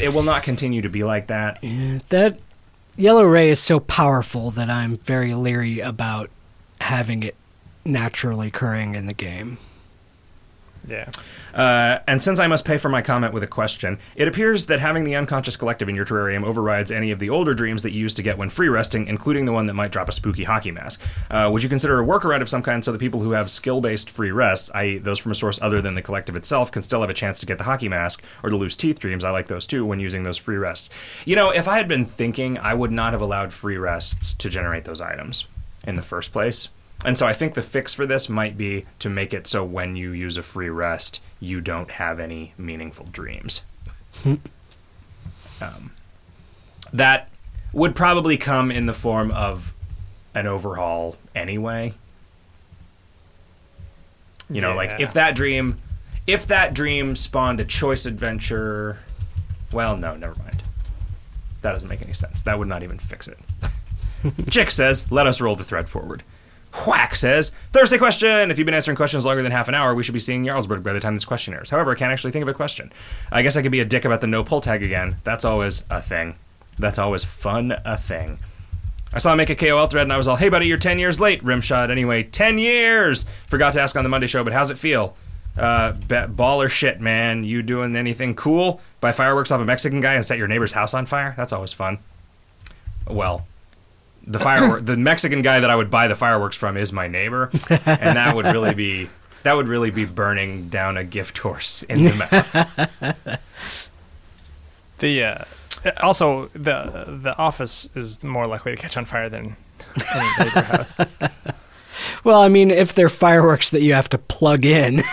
it will not continue to be like that. That yellow ray is so powerful that I'm very leery about having it naturally occurring in the game. Yeah. Uh, and since I must pay for my comment with a question, it appears that having the unconscious collective in your terrarium overrides any of the older dreams that you used to get when free resting, including the one that might drop a spooky hockey mask. Uh, would you consider a workaround of some kind so the people who have skill based free rests, i.e., those from a source other than the collective itself, can still have a chance to get the hockey mask or to lose teeth dreams? I like those too when using those free rests. You know, if I had been thinking, I would not have allowed free rests to generate those items in the first place. And so I think the fix for this might be to make it so when you use a free rest, you don't have any meaningful dreams. um, that would probably come in the form of an overhaul anyway. You know, like if that dream, if that dream spawned a choice adventure, well, no, never mind. That doesn't make any sense. That would not even fix it. [LAUGHS] Chick says, "Let us roll the thread forward." Whack says, Thursday question. If you've been answering questions longer than half an hour, we should be seeing Jarlsberg by the time this question airs. However, I can't actually think of a question. I guess I could be a dick about the no pull tag again. That's always a thing. That's always fun a thing. I saw him make a KOL thread and I was all, hey buddy, you're 10 years late, rimshot. Anyway, 10 years! Forgot to ask on the Monday show, but how's it feel? Uh, ba- baller shit, man. You doing anything cool? Buy fireworks off a Mexican guy and set your neighbor's house on fire? That's always fun. Well, the firework, the Mexican guy that I would buy the fireworks from is my neighbor, and that would really be that would really be burning down a gift horse in the mouth. [LAUGHS] The uh, also the the office is more likely to catch on fire than any neighbor house. [LAUGHS] Well, I mean, if they're fireworks that you have to plug in,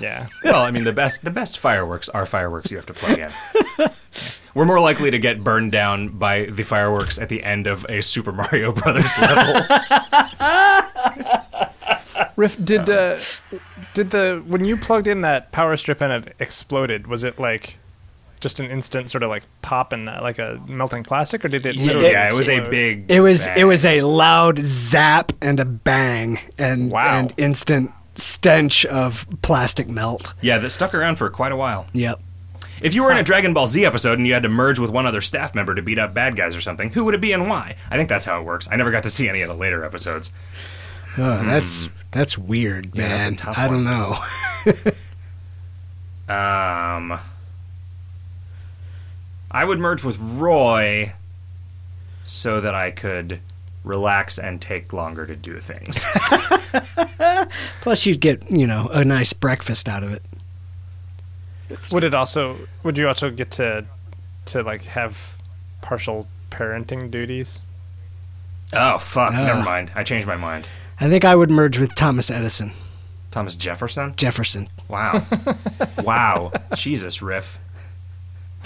Yeah. well, I mean the best the best fireworks are fireworks you have to plug in. [LAUGHS] We're more likely to get burned down by the fireworks at the end of a Super Mario Brothers level. [LAUGHS] Riff, did uh, did the when you plugged in that power strip and it exploded? Was it like just an instant sort of like pop and uh, like a melting plastic, or did it? literally yeah, it was a big. it was bang. it was a loud zap and a bang and Wow. and instant stench of plastic melt. yeah that stuck around for quite a while. Yep. If you were in a Dragon Ball Z episode and you had to merge with one other staff member to beat up bad guys or something, who would it be and why? I think that's how it works. I never got to see any of the later episodes. Oh, that's that's weird, Hmm. Yeah, man. that's a tough I don't know. Um, I would merge with Roy so that I could relax and take longer to do things. [LAUGHS] Plus, you'd get you know a nice breakfast out of it. Would it also? Would you also get to to like have partial parenting duties? oh fuck! Ah. Never mind. I changed my mind. I think I would merge with Thomas Edison. Thomas Jefferson. Jefferson. Wow. [LAUGHS] wow. Jesus, Riff.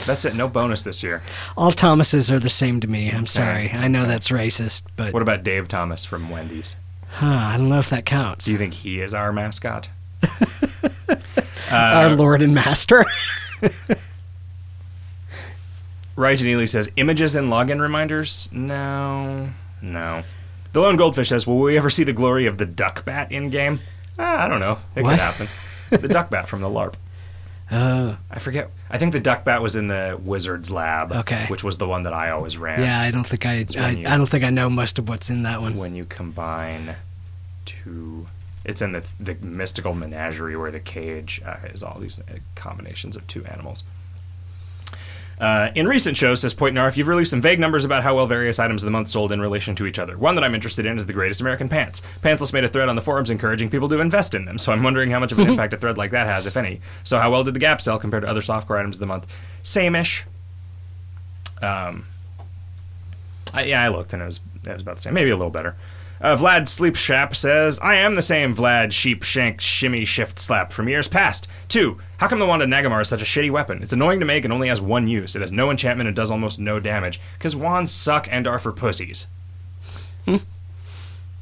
That's it. No bonus this year. All Thomases are the same to me. I'm sorry. I know that's racist, but What about Dave Thomas from Wendy's? huh, I don't know if that counts. Do you think he is our mascot? Our Lord and Master. [LAUGHS] Ely says, images and login reminders? No. No. The Lone Goldfish says, will we ever see the glory of the duck bat in game? Ah, I don't know. It What? could happen. the duck bat from the LARP. Uh, I forget. I think the duck bat was in the Wizards lab, Okay. which was the one that I always ran. yeah, I don't think I, when I, you- I don't think I know most of what's in that one. When you combine two, it's in the the mystical menagerie where the cage uh, is all these uh, combinations of two animals. Uh, in recent shows, says Poitnarf, you've released some vague numbers about how well various items of the month sold in relation to each other. One that I'm interested in is the Greatest American Pants. Pantsless made a thread on the forums encouraging people to invest in them, so I'm wondering how much of an [LAUGHS] impact a thread like that has, if any. So, how well did the Gap sell compared to other softcore items of the month? Same-ish. Um, I, yeah, I looked and it was it was about the same, maybe a little better. Uh, Vlad Sleep Shap says, "I am the same Vlad Sheep Shank Shimmy Shift Slap from years past." Two, how come the wand of Nagamar is such a shitty weapon? It's annoying to make and only has one use. It has no enchantment and does almost no damage. Because wands suck and are for pussies. Hmm.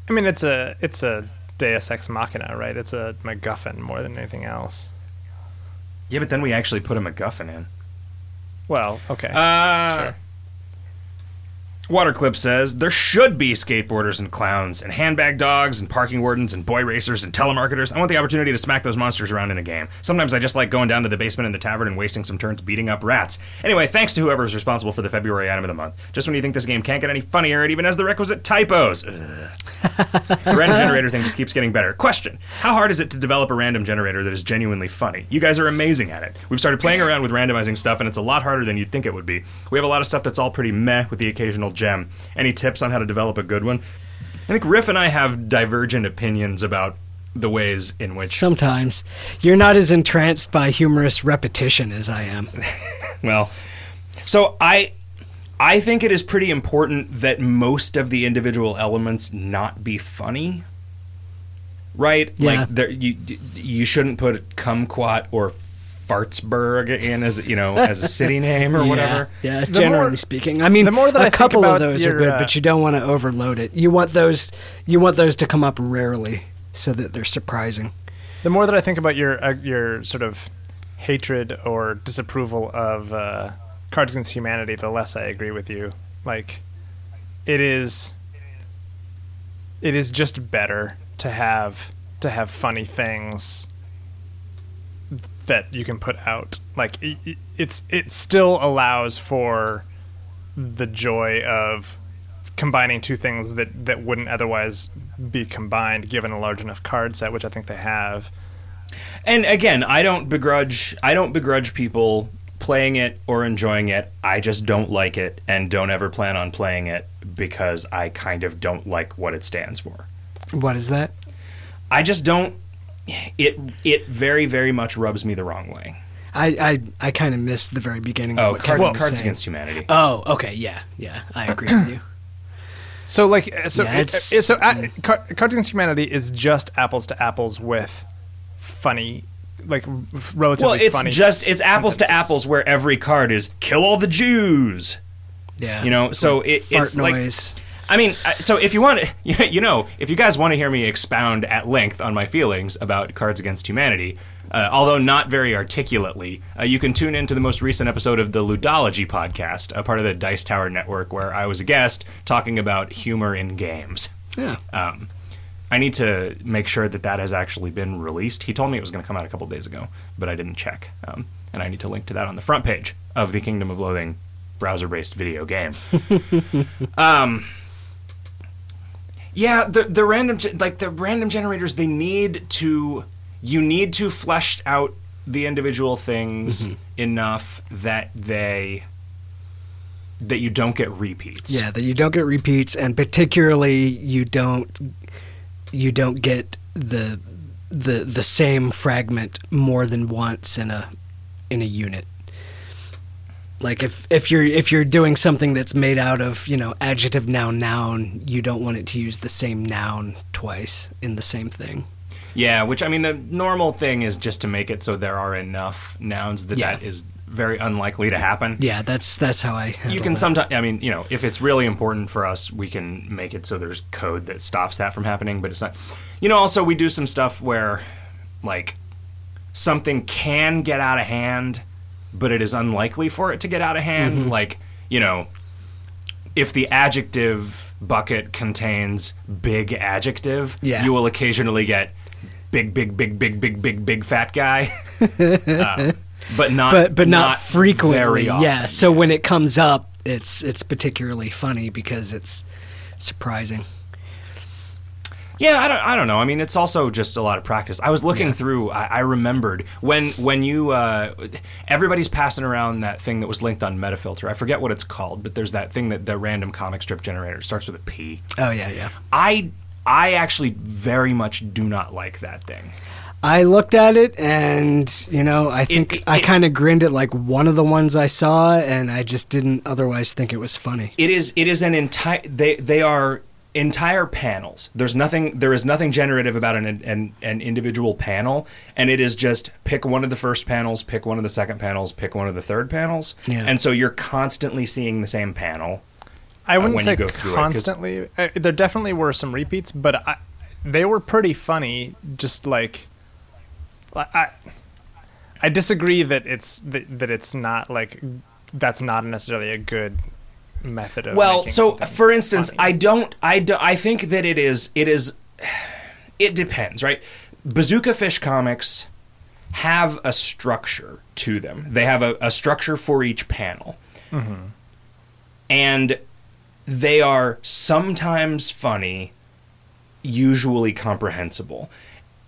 I mean, it's a it's a Deus Ex Machina, right? It's a MacGuffin more than anything else. Yeah, but then we actually put a MacGuffin in. Well, okay, Uh, sure. Waterclip says there should be skateboarders and clowns and handbag dogs and parking wardens and boy racers and telemarketers. I want the opportunity to smack those monsters around in a game. Sometimes I just like going down to the basement in the tavern and wasting some turns beating up rats. Anyway, thanks to whoever is responsible for the February item of the month. Just when you think this game can't get any funnier, it even has the requisite typos. [LAUGHS] The random generator thing just keeps getting better. Question: How hard is it to develop a random generator that is genuinely funny? You guys are amazing at it. We've started playing around with randomizing stuff, and it's a lot harder than you'd think it would be. We have a lot of stuff that's all pretty meh, with the occasional gem. Any tips on how to develop a good one? I think Riff and I have divergent opinions about the ways in which. Sometimes you're not as entranced by humorous repetition as I am. [LAUGHS] Well, so I I think it is pretty important that most of the individual elements not be funny. Right? Yeah. Like there you you shouldn't put kumquat or Fartsburg in as you know as a city [LAUGHS] name or whatever. Yeah, yeah, The generally more- speaking. I mean, the more that a I think couple of those your, are good, uh, but you don't want to overload it. You want those you want those to come up rarely so that they're surprising. The more that I think about your uh, your sort of hatred or disapproval of uh, Cards Against Humanity, the less I agree with you. Like, it is, it is just better to have to have funny things that you can put out. Like, it, it- it's it still allows for the joy of combining two things that that wouldn't otherwise be combined given a large enough card set which i think they have And again, I don't begrudge I don't begrudge people playing it or enjoying it. I just don't like it and don't ever plan on playing it because I kind of don't like what it stands for. What is that? I just don't it it very very much rubs me the wrong way. I I, I kind of missed the very beginning. of Oh, what Cards, Kevin was Cards. Against Humanity. Oh, okay, yeah, yeah, I agree with you. [CLEARS THROAT] so like uh, so Yeah, it- it's- it- so uh, Car- cards against humanity is just apples to apples with funny like r- relatively well, it's funny just it's apples to apples where every card is kill all the Jews. Yeah, You know, so it, fart it's like noise. I mean, so if you want, [LAUGHS] you know, if you guys want to hear me expound at length on my feelings about Cards Against Humanity, uh, although not very articulately, uh, you can tune into the most recent episode of the Ludology podcast, a part of the Dice Tower Network, where I was a guest talking about humor in games. yeah, Um, I need to make sure that that has actually been released. He told me it was going to come out a couple days ago, but I didn't check. Um, and I need to link to that on the front page of the Kingdom of Loathing browser-based video game. [LAUGHS] um, yeah, the the random like the random generators they need to you need to flesh out the individual things mm-hmm. enough that they that you don't get repeats. yeah. That you don't get repeats, and particularly you don't you don't get the the the same fragment more than once in a in a unit. Like if if you're if you're doing something that's made out of you know adjective noun noun, you don't want it to use the same noun twice in the same thing. Yeah, which I mean, the normal thing is just to make it so there are enough nouns that Yeah. that is very unlikely to happen. Yeah, that's that's how I. You can sometimes, I mean, you know, if it's really important for us, we can make it so there's code that stops that from happening, but it's not. You know, also, we do some stuff where, like, something can get out of hand, but it is unlikely for it to get out of hand. Mm-hmm. Like, you know, if the adjective bucket contains big adjective, Yeah. you will occasionally get big, big, big, big, big, big, big fat guy. [LAUGHS] Uh, but not, but but not, frequently. Very often. Yeah. So when it comes up, it's it's particularly funny because it's surprising. Yeah, I don't, I don't know. I mean, it's also just a lot of practice. I was looking through. I, I remembered when when you uh, everybody's passing around that thing that was linked on Metafilter. I forget what it's called, but there's that thing that the random comic strip generator starts with a P. Oh yeah, yeah. I I actually very much do not like that thing. I looked at it and you know I think it- I kind of grinned at like one of the ones I saw, and I just didn't otherwise think it was funny. It is it is an entire they they are entire panels. There's nothing there is nothing generative about an an an individual panel and it is just pick one of the first panels, pick one of the second panels, pick one of the third panels. Yeah. And so you're constantly seeing the same panel. I wouldn't when you say go through it, constantly. Uh, there definitely were some repeats, but I, they were pretty funny. Just like, I, I, I disagree that it's that, that it's not like that's not necessarily a good method of. Well, so for instance, funny. I don't I do, I think that it is it is it depends, right? Bazooka Fish comics have a structure to them. They have a, a structure for each panel. Mm-hmm. And they are sometimes funny, usually comprehensible.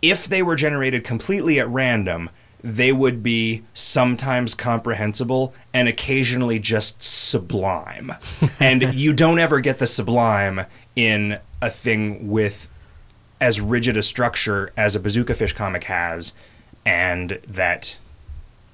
If they were generated completely at random, they would be sometimes comprehensible and occasionally just sublime. [LAUGHS] and you don't ever get the sublime in a thing with as rigid a structure as a bazooka fish comic has and that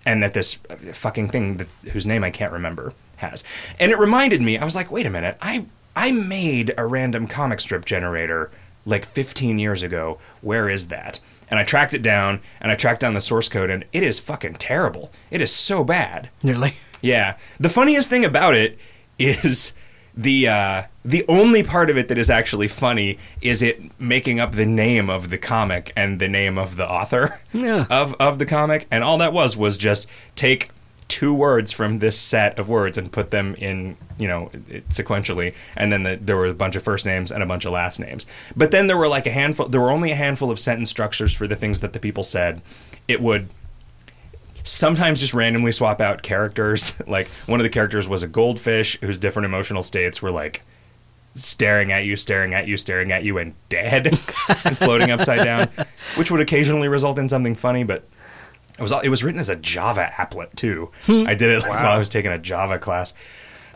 and that this fucking thing that, whose name I can't remember has. And it reminded me, I was like, wait a minute, I I made a random comic strip generator like 15 years ago. Where is that? And I tracked it down and I tracked down the source code and it is fucking terrible. It is so bad. Nearly. Yeah. The funniest thing about it is the uh, the only part of it that is actually funny is it making up the name of the comic and the name of the author Yeah. [LAUGHS] of of the comic, and all that was was just take two words from this set of words and put them in you know sequentially and then the, there were a bunch of first names and a bunch of last names but then there were like a handful there were only a handful of sentence structures for the things that the people said it would sometimes just randomly swap out characters. [LAUGHS] like one of the characters was a goldfish whose different emotional states were like staring at you, staring at you, staring at you, and dead [LAUGHS] and floating upside down, which would occasionally result in something funny. But it was all, it was written as a Java applet too. I did it [LAUGHS] while I was taking a Java class.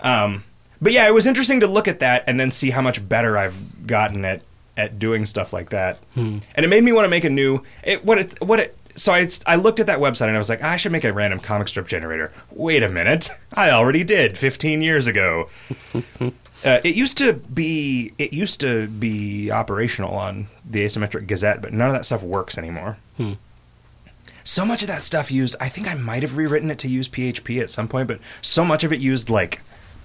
Um, but yeah, it was interesting to look at that and then see how much better I've gotten at at doing stuff like that. And it made me want to make a new it what it what it so I, I looked at that website and I was like, I should make a random comic strip generator. Wait a minute. [LAUGHS] I already did 15 years ago. [LAUGHS] Uh, it used to be it used to be operational on the Asymmetric Gazette, but none of that stuff works anymore. So much of that stuff used. I think I might have rewritten it to use PHP at some point, but so much of it used like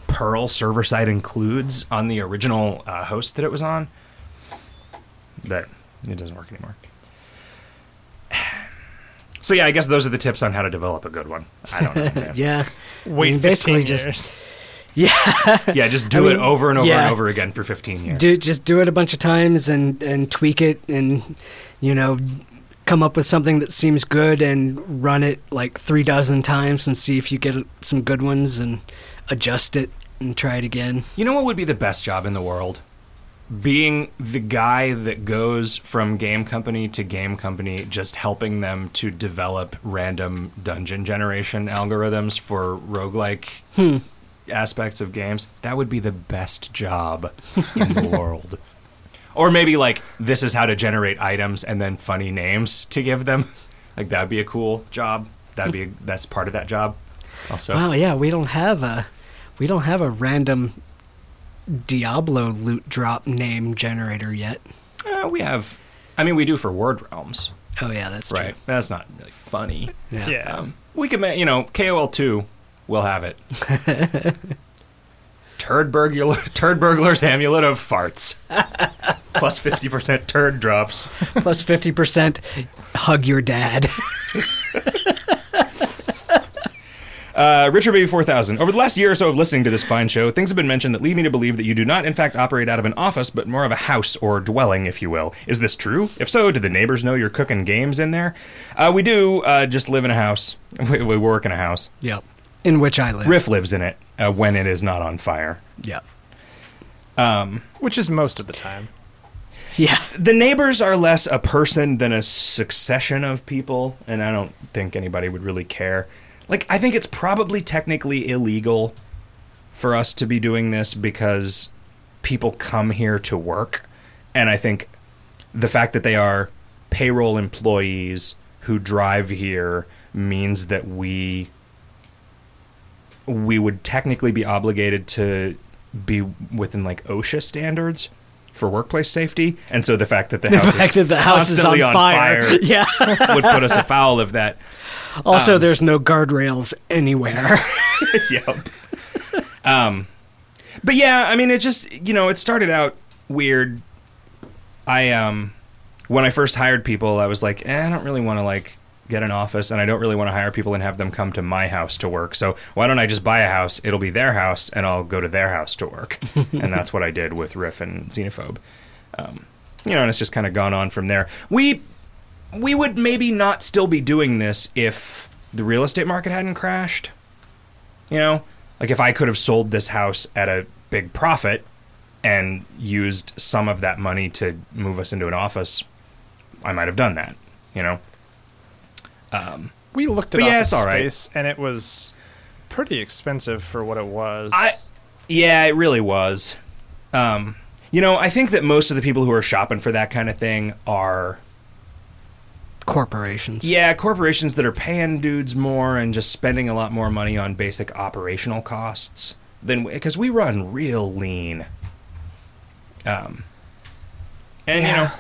Perl server side includes on the original uh, host that it was on that it doesn't work anymore. [SIGHS] So yeah, I guess those are the tips on how to develop a good one. I don't know. [LAUGHS] Yeah. [LAUGHS] wait I mean, 15 basically just years. [LAUGHS] yeah, just do I it over and over yeah. and over again for 15 years. do just do it a bunch of times and and tweak it and you know come up with something that seems good and run it like three dozen times and see if you get some good ones and adjust it and try it again. You know what would be the best job in the world? Being the guy that goes from game company to game company, just helping them to develop random dungeon generation algorithms for roguelike hmm. aspects of games. That would be the best job in the [LAUGHS] world. Or maybe like this is how to generate items and then funny names to give them. [LAUGHS] Like that'd be a cool job. That'd be that's part of that job. Also, Wow, yeah, we don't have a we don't have a random Diablo loot drop name generator yet. Uh, we have. I mean, we do for Word Realms, Oh yeah, that's right? That's not really funny. Yeah. Yeah. Um, we could, you know, KOL two, we'll have it. [LAUGHS] turd burglar, [LAUGHS] turd burglar's amulet of farts, Plus plus fifty percent turd drops. Plus Plus fifty percent. Hug your dad. [LAUGHS] Uh, Richard Baby 4000. Over the last year or so of listening to this fine show, things have been mentioned that lead me to believe that you do not, in fact, operate out of an office, but more of a house or dwelling, if you will. Is this true? If so, do the neighbors know you're cooking games in there? Uh, we do uh, just live in a house. [LAUGHS] We, we work in a house. yep. In which I live. Riff lives in it uh, when it is not on fire. Yep. Which is most of the time. Yeah. The neighbors are less a person than a succession of people, and I don't think anybody would really care. Like, I think it's probably technically illegal for us to be doing this because people come here to work, and I think the fact that they are payroll employees who drive here means that we we would technically be obligated to be within like OSHA standards for workplace safety, and so the fact that the, The house fact is that the house is on, constantly fire. [LAUGHS] Yeah. would put us afoul of that. Also, Um, there's no guardrails anywhere. [LAUGHS] yep. Um, but yeah, I mean, it just you know, it started out weird. I um, when I first hired people, I was like, eh, I don't really want to like get an office, and I don't really want to hire people and have them come to my house to work. So why don't I just buy a house? It'll be their house, and I'll go to their house to work. [LAUGHS] and that's what I did with Riff and Xenophobe. Um, you know, and it's just kind of gone on from there. We we would maybe not still be doing this if the real estate market hadn't crashed. You know, like if I could have sold this house at a big profit and used some of that money to move us into an office, I might have done that. You know, We looked at But yeah, office it's all right. space, and it was pretty expensive for what it was. I yeah, it really was. Um, you know, I think that most of the people who are shopping for that kind of thing are Corporations. Yeah, corporations that are paying dudes more and just spending a lot more money on basic operational costs than because we run real lean. Um, and you know,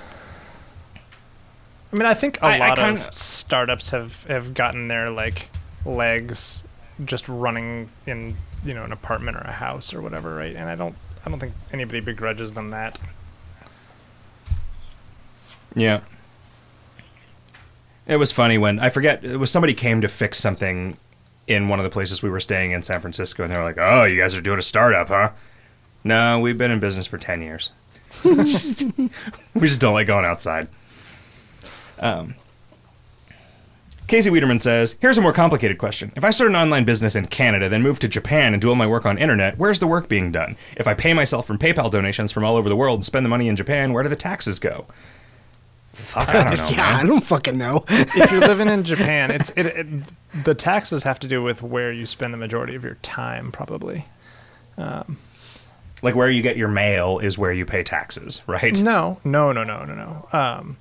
I mean, I think a I- I lot kinda- of startups have have gotten their like legs just running in you know an apartment or a house or whatever, right? And I don't I don't think anybody begrudges them that. yeah. It was funny when I forget it was somebody came to fix something in one of the places we were staying in San Francisco, and they were like, "Oh, you guys are doing a startup, huh?" No, we've been in business for ten years. [LAUGHS] Just- we just don't like going outside. Um, Casey Wiederman says, Here's a more complicated question. If I start an online business in Canada, then move to Japan and do all my work on internet, where's the work being done? If I pay myself from PayPal donations from all over the world and spend the money in Japan, where do the taxes go? Fuck, I don't know. yeah, man. I don't fucking know. if you're [LAUGHS] living in Japan, it's it, it the taxes have to do with where you spend the majority of your time, probably. Like where you get your mail is where you pay taxes, right? No, no, no, no, no, no. Um,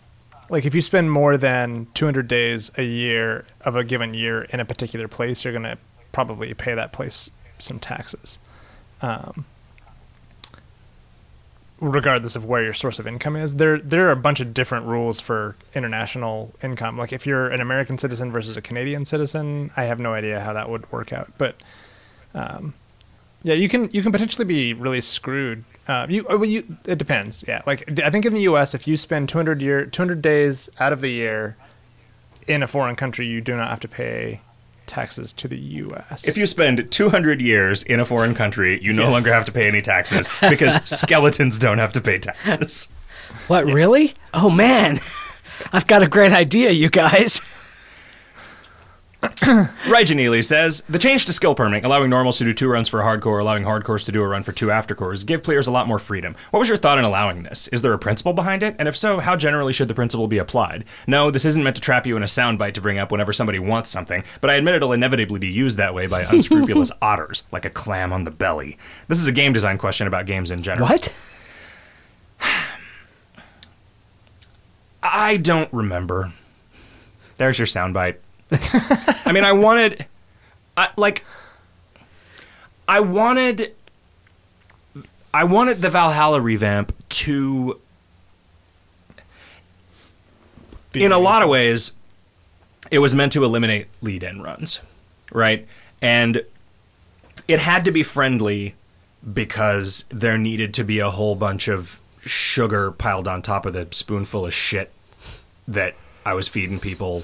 like if you spend more than 200 days a year of a given year in a particular place, you're gonna probably pay that place some taxes, um, regardless of where your source of income is. There, there are a bunch of different rules for international income. Like if you're an American citizen versus a Canadian citizen, I have no idea how that would work out, but. Um, yeah, you can you can potentially be really screwed. Uh, you, oh, well, you it depends. Yeah, like I think in the U.S., if you spend 200 year 200 days out of the year in a foreign country, you do not have to pay taxes to the U.S. If you spend 200 years in a foreign country, you no Yes. longer have to pay any taxes because [LAUGHS] skeletons don't have to pay taxes. What, really? Oh, man. [LAUGHS] I've got a great idea, you guys. [COUGHS] Rajan Ely says the change to skill perming, allowing normals to do two runs for a hardcore, allowing hardcores to do a run for two aftercores, give players a lot more freedom. What was your thought in allowing this? Is there a principle behind it? And if so, how generally should the principle be applied? No, this isn't meant to trap you in a soundbite to bring up whenever somebody wants something, but I admit it'll inevitably be used that way by [LAUGHS] unscrupulous otters, like a clam on the belly. This is a game design question about games in general. What? [SIGHS] I don't remember. There's your soundbite. I mean, I wanted, I, like, I wanted, I wanted the Valhalla revamp to. be in a lot of ways, it was meant to eliminate lead in runs, right? And it had to be friendly because there needed to be a whole bunch of sugar piled on top of the spoonful of shit that I was feeding people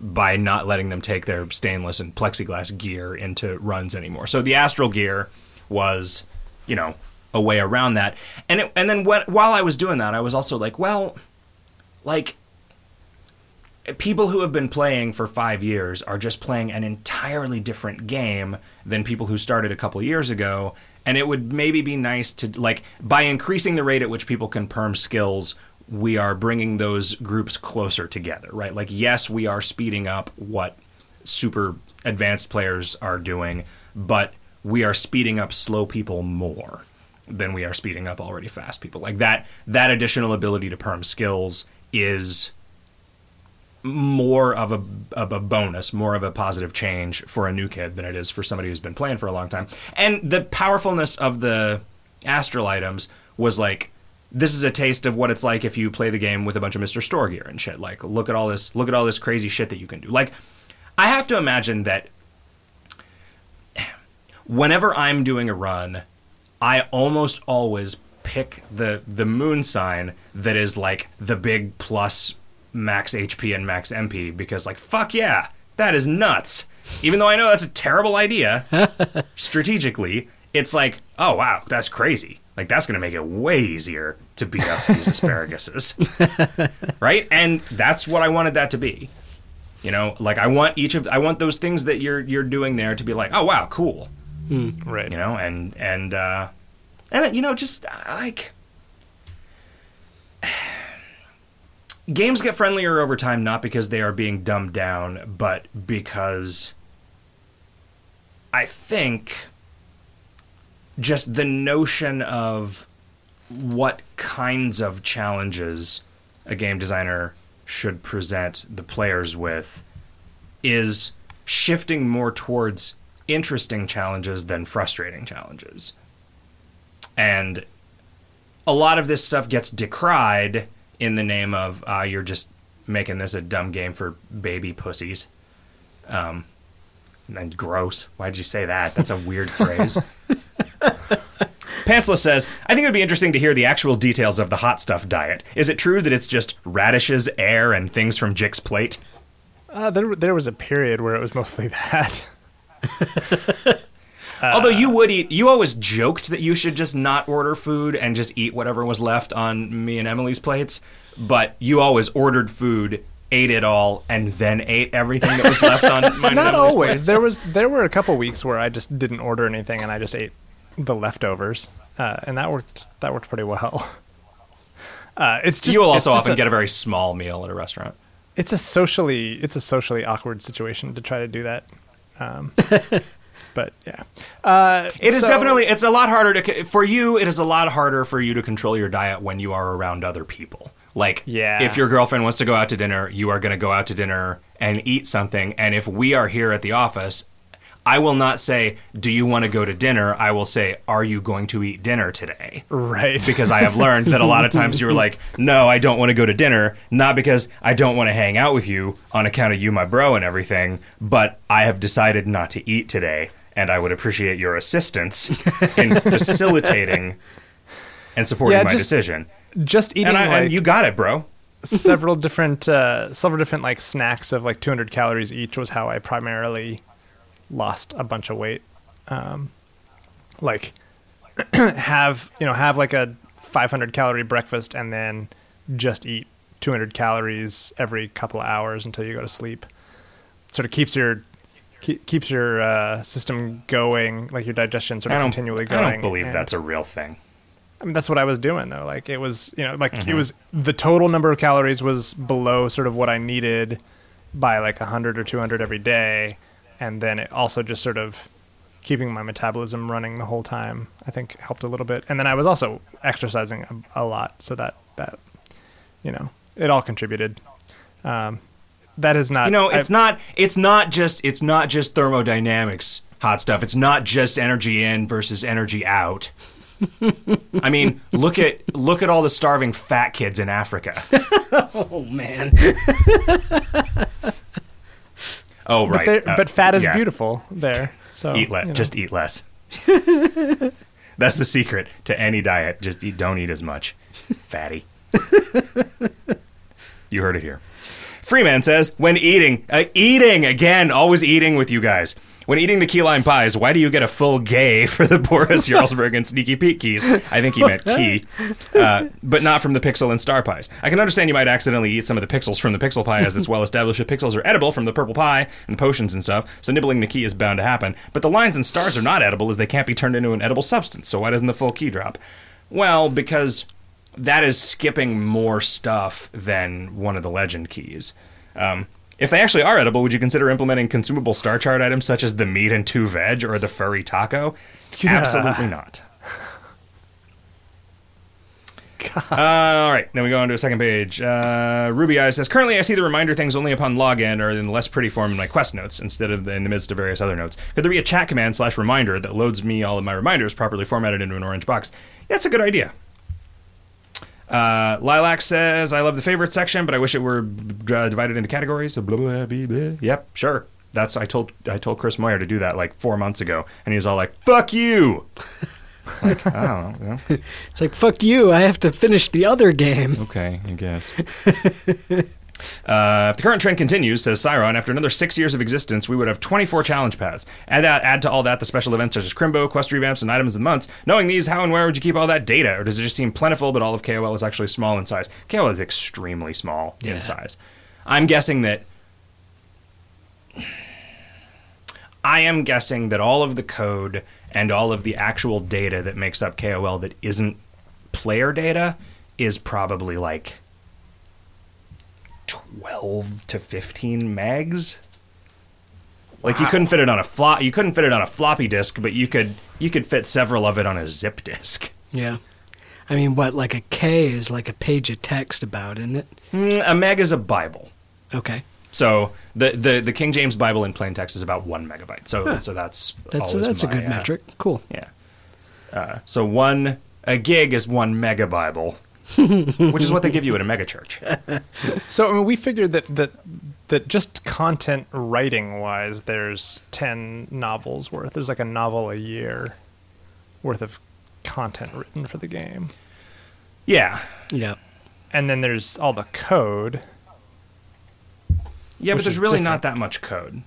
by not letting them take their stainless and plexiglass gear into runs anymore. So the astral gear was, you know, a way around that. And it, and then when, while I was doing that, I was also like, well, like people who have been playing for five years are just playing an entirely different game than people who started a couple years ago. And it would maybe be nice to, like, by increasing the rate at which people can perm skills, we are bringing those groups closer together, right? Like, yes, we are speeding up what super advanced players are doing, but we are speeding up slow people more than we are speeding up already fast people. Like that that additional ability to perm skills is more of a of a bonus, more of a positive change for a new kid than it is for somebody who's been playing for a long time. And the powerfulness of the astral items was like this is a taste of what it's like if you play the game with a bunch of Mr. Store gear and shit. Like look at all this look at all this crazy shit that you can do. Like I have to imagine that whenever I'm doing a run, I almost always pick the the moon sign that is like the big plus max HP and max MP because like fuck yeah, that is nuts. Even though I know that's a terrible idea [LAUGHS] strategically, it's like, oh wow, that's crazy. Like that's going to make it way easier to beat up these asparaguses. [LAUGHS] right? And that's what I wanted that to be. You know, like I want each of I want those things that you're you're doing there to be like, oh wow, cool right. you know and and uh and you know just uh, like [SIGHS] games get friendlier over time not because they are being dumbed down but because i think just the notion of what kinds of challenges a game designer should present the players with is shifting more towards interesting challenges than frustrating challenges. And a lot of this stuff gets decried in the name of uh, you're just making this a dumb game for baby pussies. Um, and gross. Why did you say that? That's a weird phrase. [LAUGHS] Pantsless says, I think it would be interesting to hear the actual details of the hot stuff diet. Is it true that it's just radishes, air, and things from Jick's plate? Uh, there, there was a period where it was mostly that. [LAUGHS] Although you would eat, you always joked that you should just not order food and just eat whatever was left on me and Emily's plates. But you always ordered food, ate it all, and then ate everything that was left on [LAUGHS] mine. and Not always. plates. There was there were a couple weeks where I just didn't order anything and I just ate the leftovers, uh, and that worked. That worked pretty well. [LAUGHS] Uh, it's just you will also often a, get a very small meal at a restaurant. It's a socially it's a socially awkward situation to try to do that. Um, [LAUGHS] but yeah, uh, It is so- definitely. It's a lot harder to for you. It is a lot harder for you to control your diet when you are around other people. Like, Yeah. if your girlfriend wants to go out to dinner, you are going to go out to dinner and eat something. And if we are here at the office, I will not say, "Do you want to go to dinner?" I will say, "Are you going to eat dinner today?" right Because I have learned that a lot of times you're like, "No, I don't want to go to dinner," not because I don't want to hang out with you on account of you, my bro, and everything, but I have decided not to eat today, and I would appreciate your assistance in [LAUGHS] facilitating and supporting Yeah, my just decision. just eating And, I, like and you got it, bro. several different uh, several different like snacks of like 200 calories each was how I primarily lost a bunch of weight. Um, like [CLEARS THROAT] have you know have like a 500 calorie breakfast and then just eat 200 calories every couple of hours until you go to sleep. Sort of keeps your keep, keeps your uh, system going, like your digestion sort of continually I going. don't believe and- that's a real thing. I mean, that's what I was doing though. Like it was, you know, like Mm-hmm. it was the total number of calories was below sort of what I needed by like 100 or 200 every day. And then it also just sort of keeping my metabolism running the whole time, I think helped a little bit. And then I was also exercising a, a lot. So that, that, you know, it all contributed. Um, that is not, You know, it's I- not it's not just it's not just thermodynamics hot stuff. It's not just energy in versus energy out. I mean, look at look at all the starving fat kids in Africa. [LAUGHS] Oh man. [LAUGHS] Oh, right. they're- uh, but fat is yeah. beautiful there. [LAUGHS] So Eat less. you know. Just eat less. [LAUGHS] That's the secret to any diet. Just eat. Don't eat as much. Fatty. [LAUGHS] you heard it here. Freeman says, when eating, uh, eating again, always eating with you guys. When eating the key lime pies, why do you get a full gay for the Boris [LAUGHS] Jarlsberg and Sneaky Pete keys? I think he meant key, uh, but not from the pixel and star pies. I can understand you might accidentally eat some of the pixels from the pixel pie, as it's well [LAUGHS] established that pixels are edible from the purple pie and potions and stuff, so nibbling the key is bound to happen. But the lines and stars are not edible, as they can't be turned into an edible substance, so why doesn't the full key drop? Well, because that is skipping more stuff than one of the legend keys. Um, if they actually are edible, would you consider implementing consumable star chart items such as the meat and two veg or the furry taco? Absolutely not. [LAUGHS] Uh, all right, then we go on to a second page. Uh, Ruby Eyes says, Currently, I see the reminder things only upon login or in the less pretty form in my quest notes instead of in the midst of various other notes. Could there be a chat command slash reminder that loads me all of my reminders properly formatted into an orange box? That's a good idea. Uh, Lilac says, I love the favorite section, but I wish it were uh, divided into categories. So blah, blah, blah, blah. Yep, sure. That's I told I told Chris Moyer to do that like four months ago, and he was all like, "Fuck you." [LAUGHS] like, I don't know. It's like fuck you. I have to finish the other game. Okay, I guess. [LAUGHS] Uh, if the current trend continues, says Cyron, after another six years of existence, we would have 24 challenge paths. Add that, add to all that the special events such as Crimbo, quest revamps, and items of the months. Knowing these, how and where would you keep all that data? Or does it just seem plentiful, but all of KOL is actually small in size? KOL is extremely small Yeah. in size. I'm guessing that. I am guessing that all of the code and all of the actual data that makes up KOL that isn't player data is probably like 12 to 15 megs. Like you couldn't fit it on a flop you couldn't fit it on a floppy disk, but you could you could fit several of it on a zip disk. Yeah. I mean, what like a K is like a page of text about, isn't it? Mm, A meg is a Bible. Okay. So the, the, the King James Bible in plain text is about one megabyte. So Huh. so that's That's that's a good uh, metric. Cool. Yeah. Uh, so one a gig is one mega Bible, [LAUGHS] which is what they give you at a mega church. [LAUGHS] So I mean, we figured that that that just content writing wise, there's ten novels worth. There's like a novel a year worth of content written for the game, Yeah. Yeah. and then there's all the code. Yeah, but there's really different. not that much code.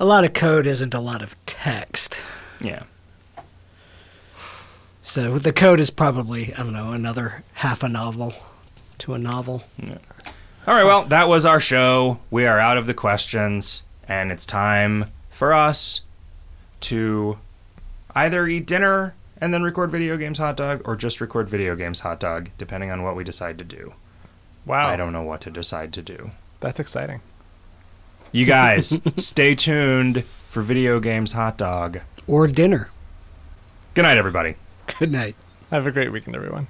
A lot of code isn't a lot of text. Yeah. So the code is probably I don't know another half a novel to a novel. All right, well, that was our show. We are out of the questions, and it's time for us to either eat dinner and then record video games hot dog or just record video games hot dog, depending on what we decide to do. Wow, I don't know what to decide to do. That's exciting. You guys, [LAUGHS] stay tuned for video games hot dog. Or dinner. Good night, everybody. Good night. Have a great weekend, everyone.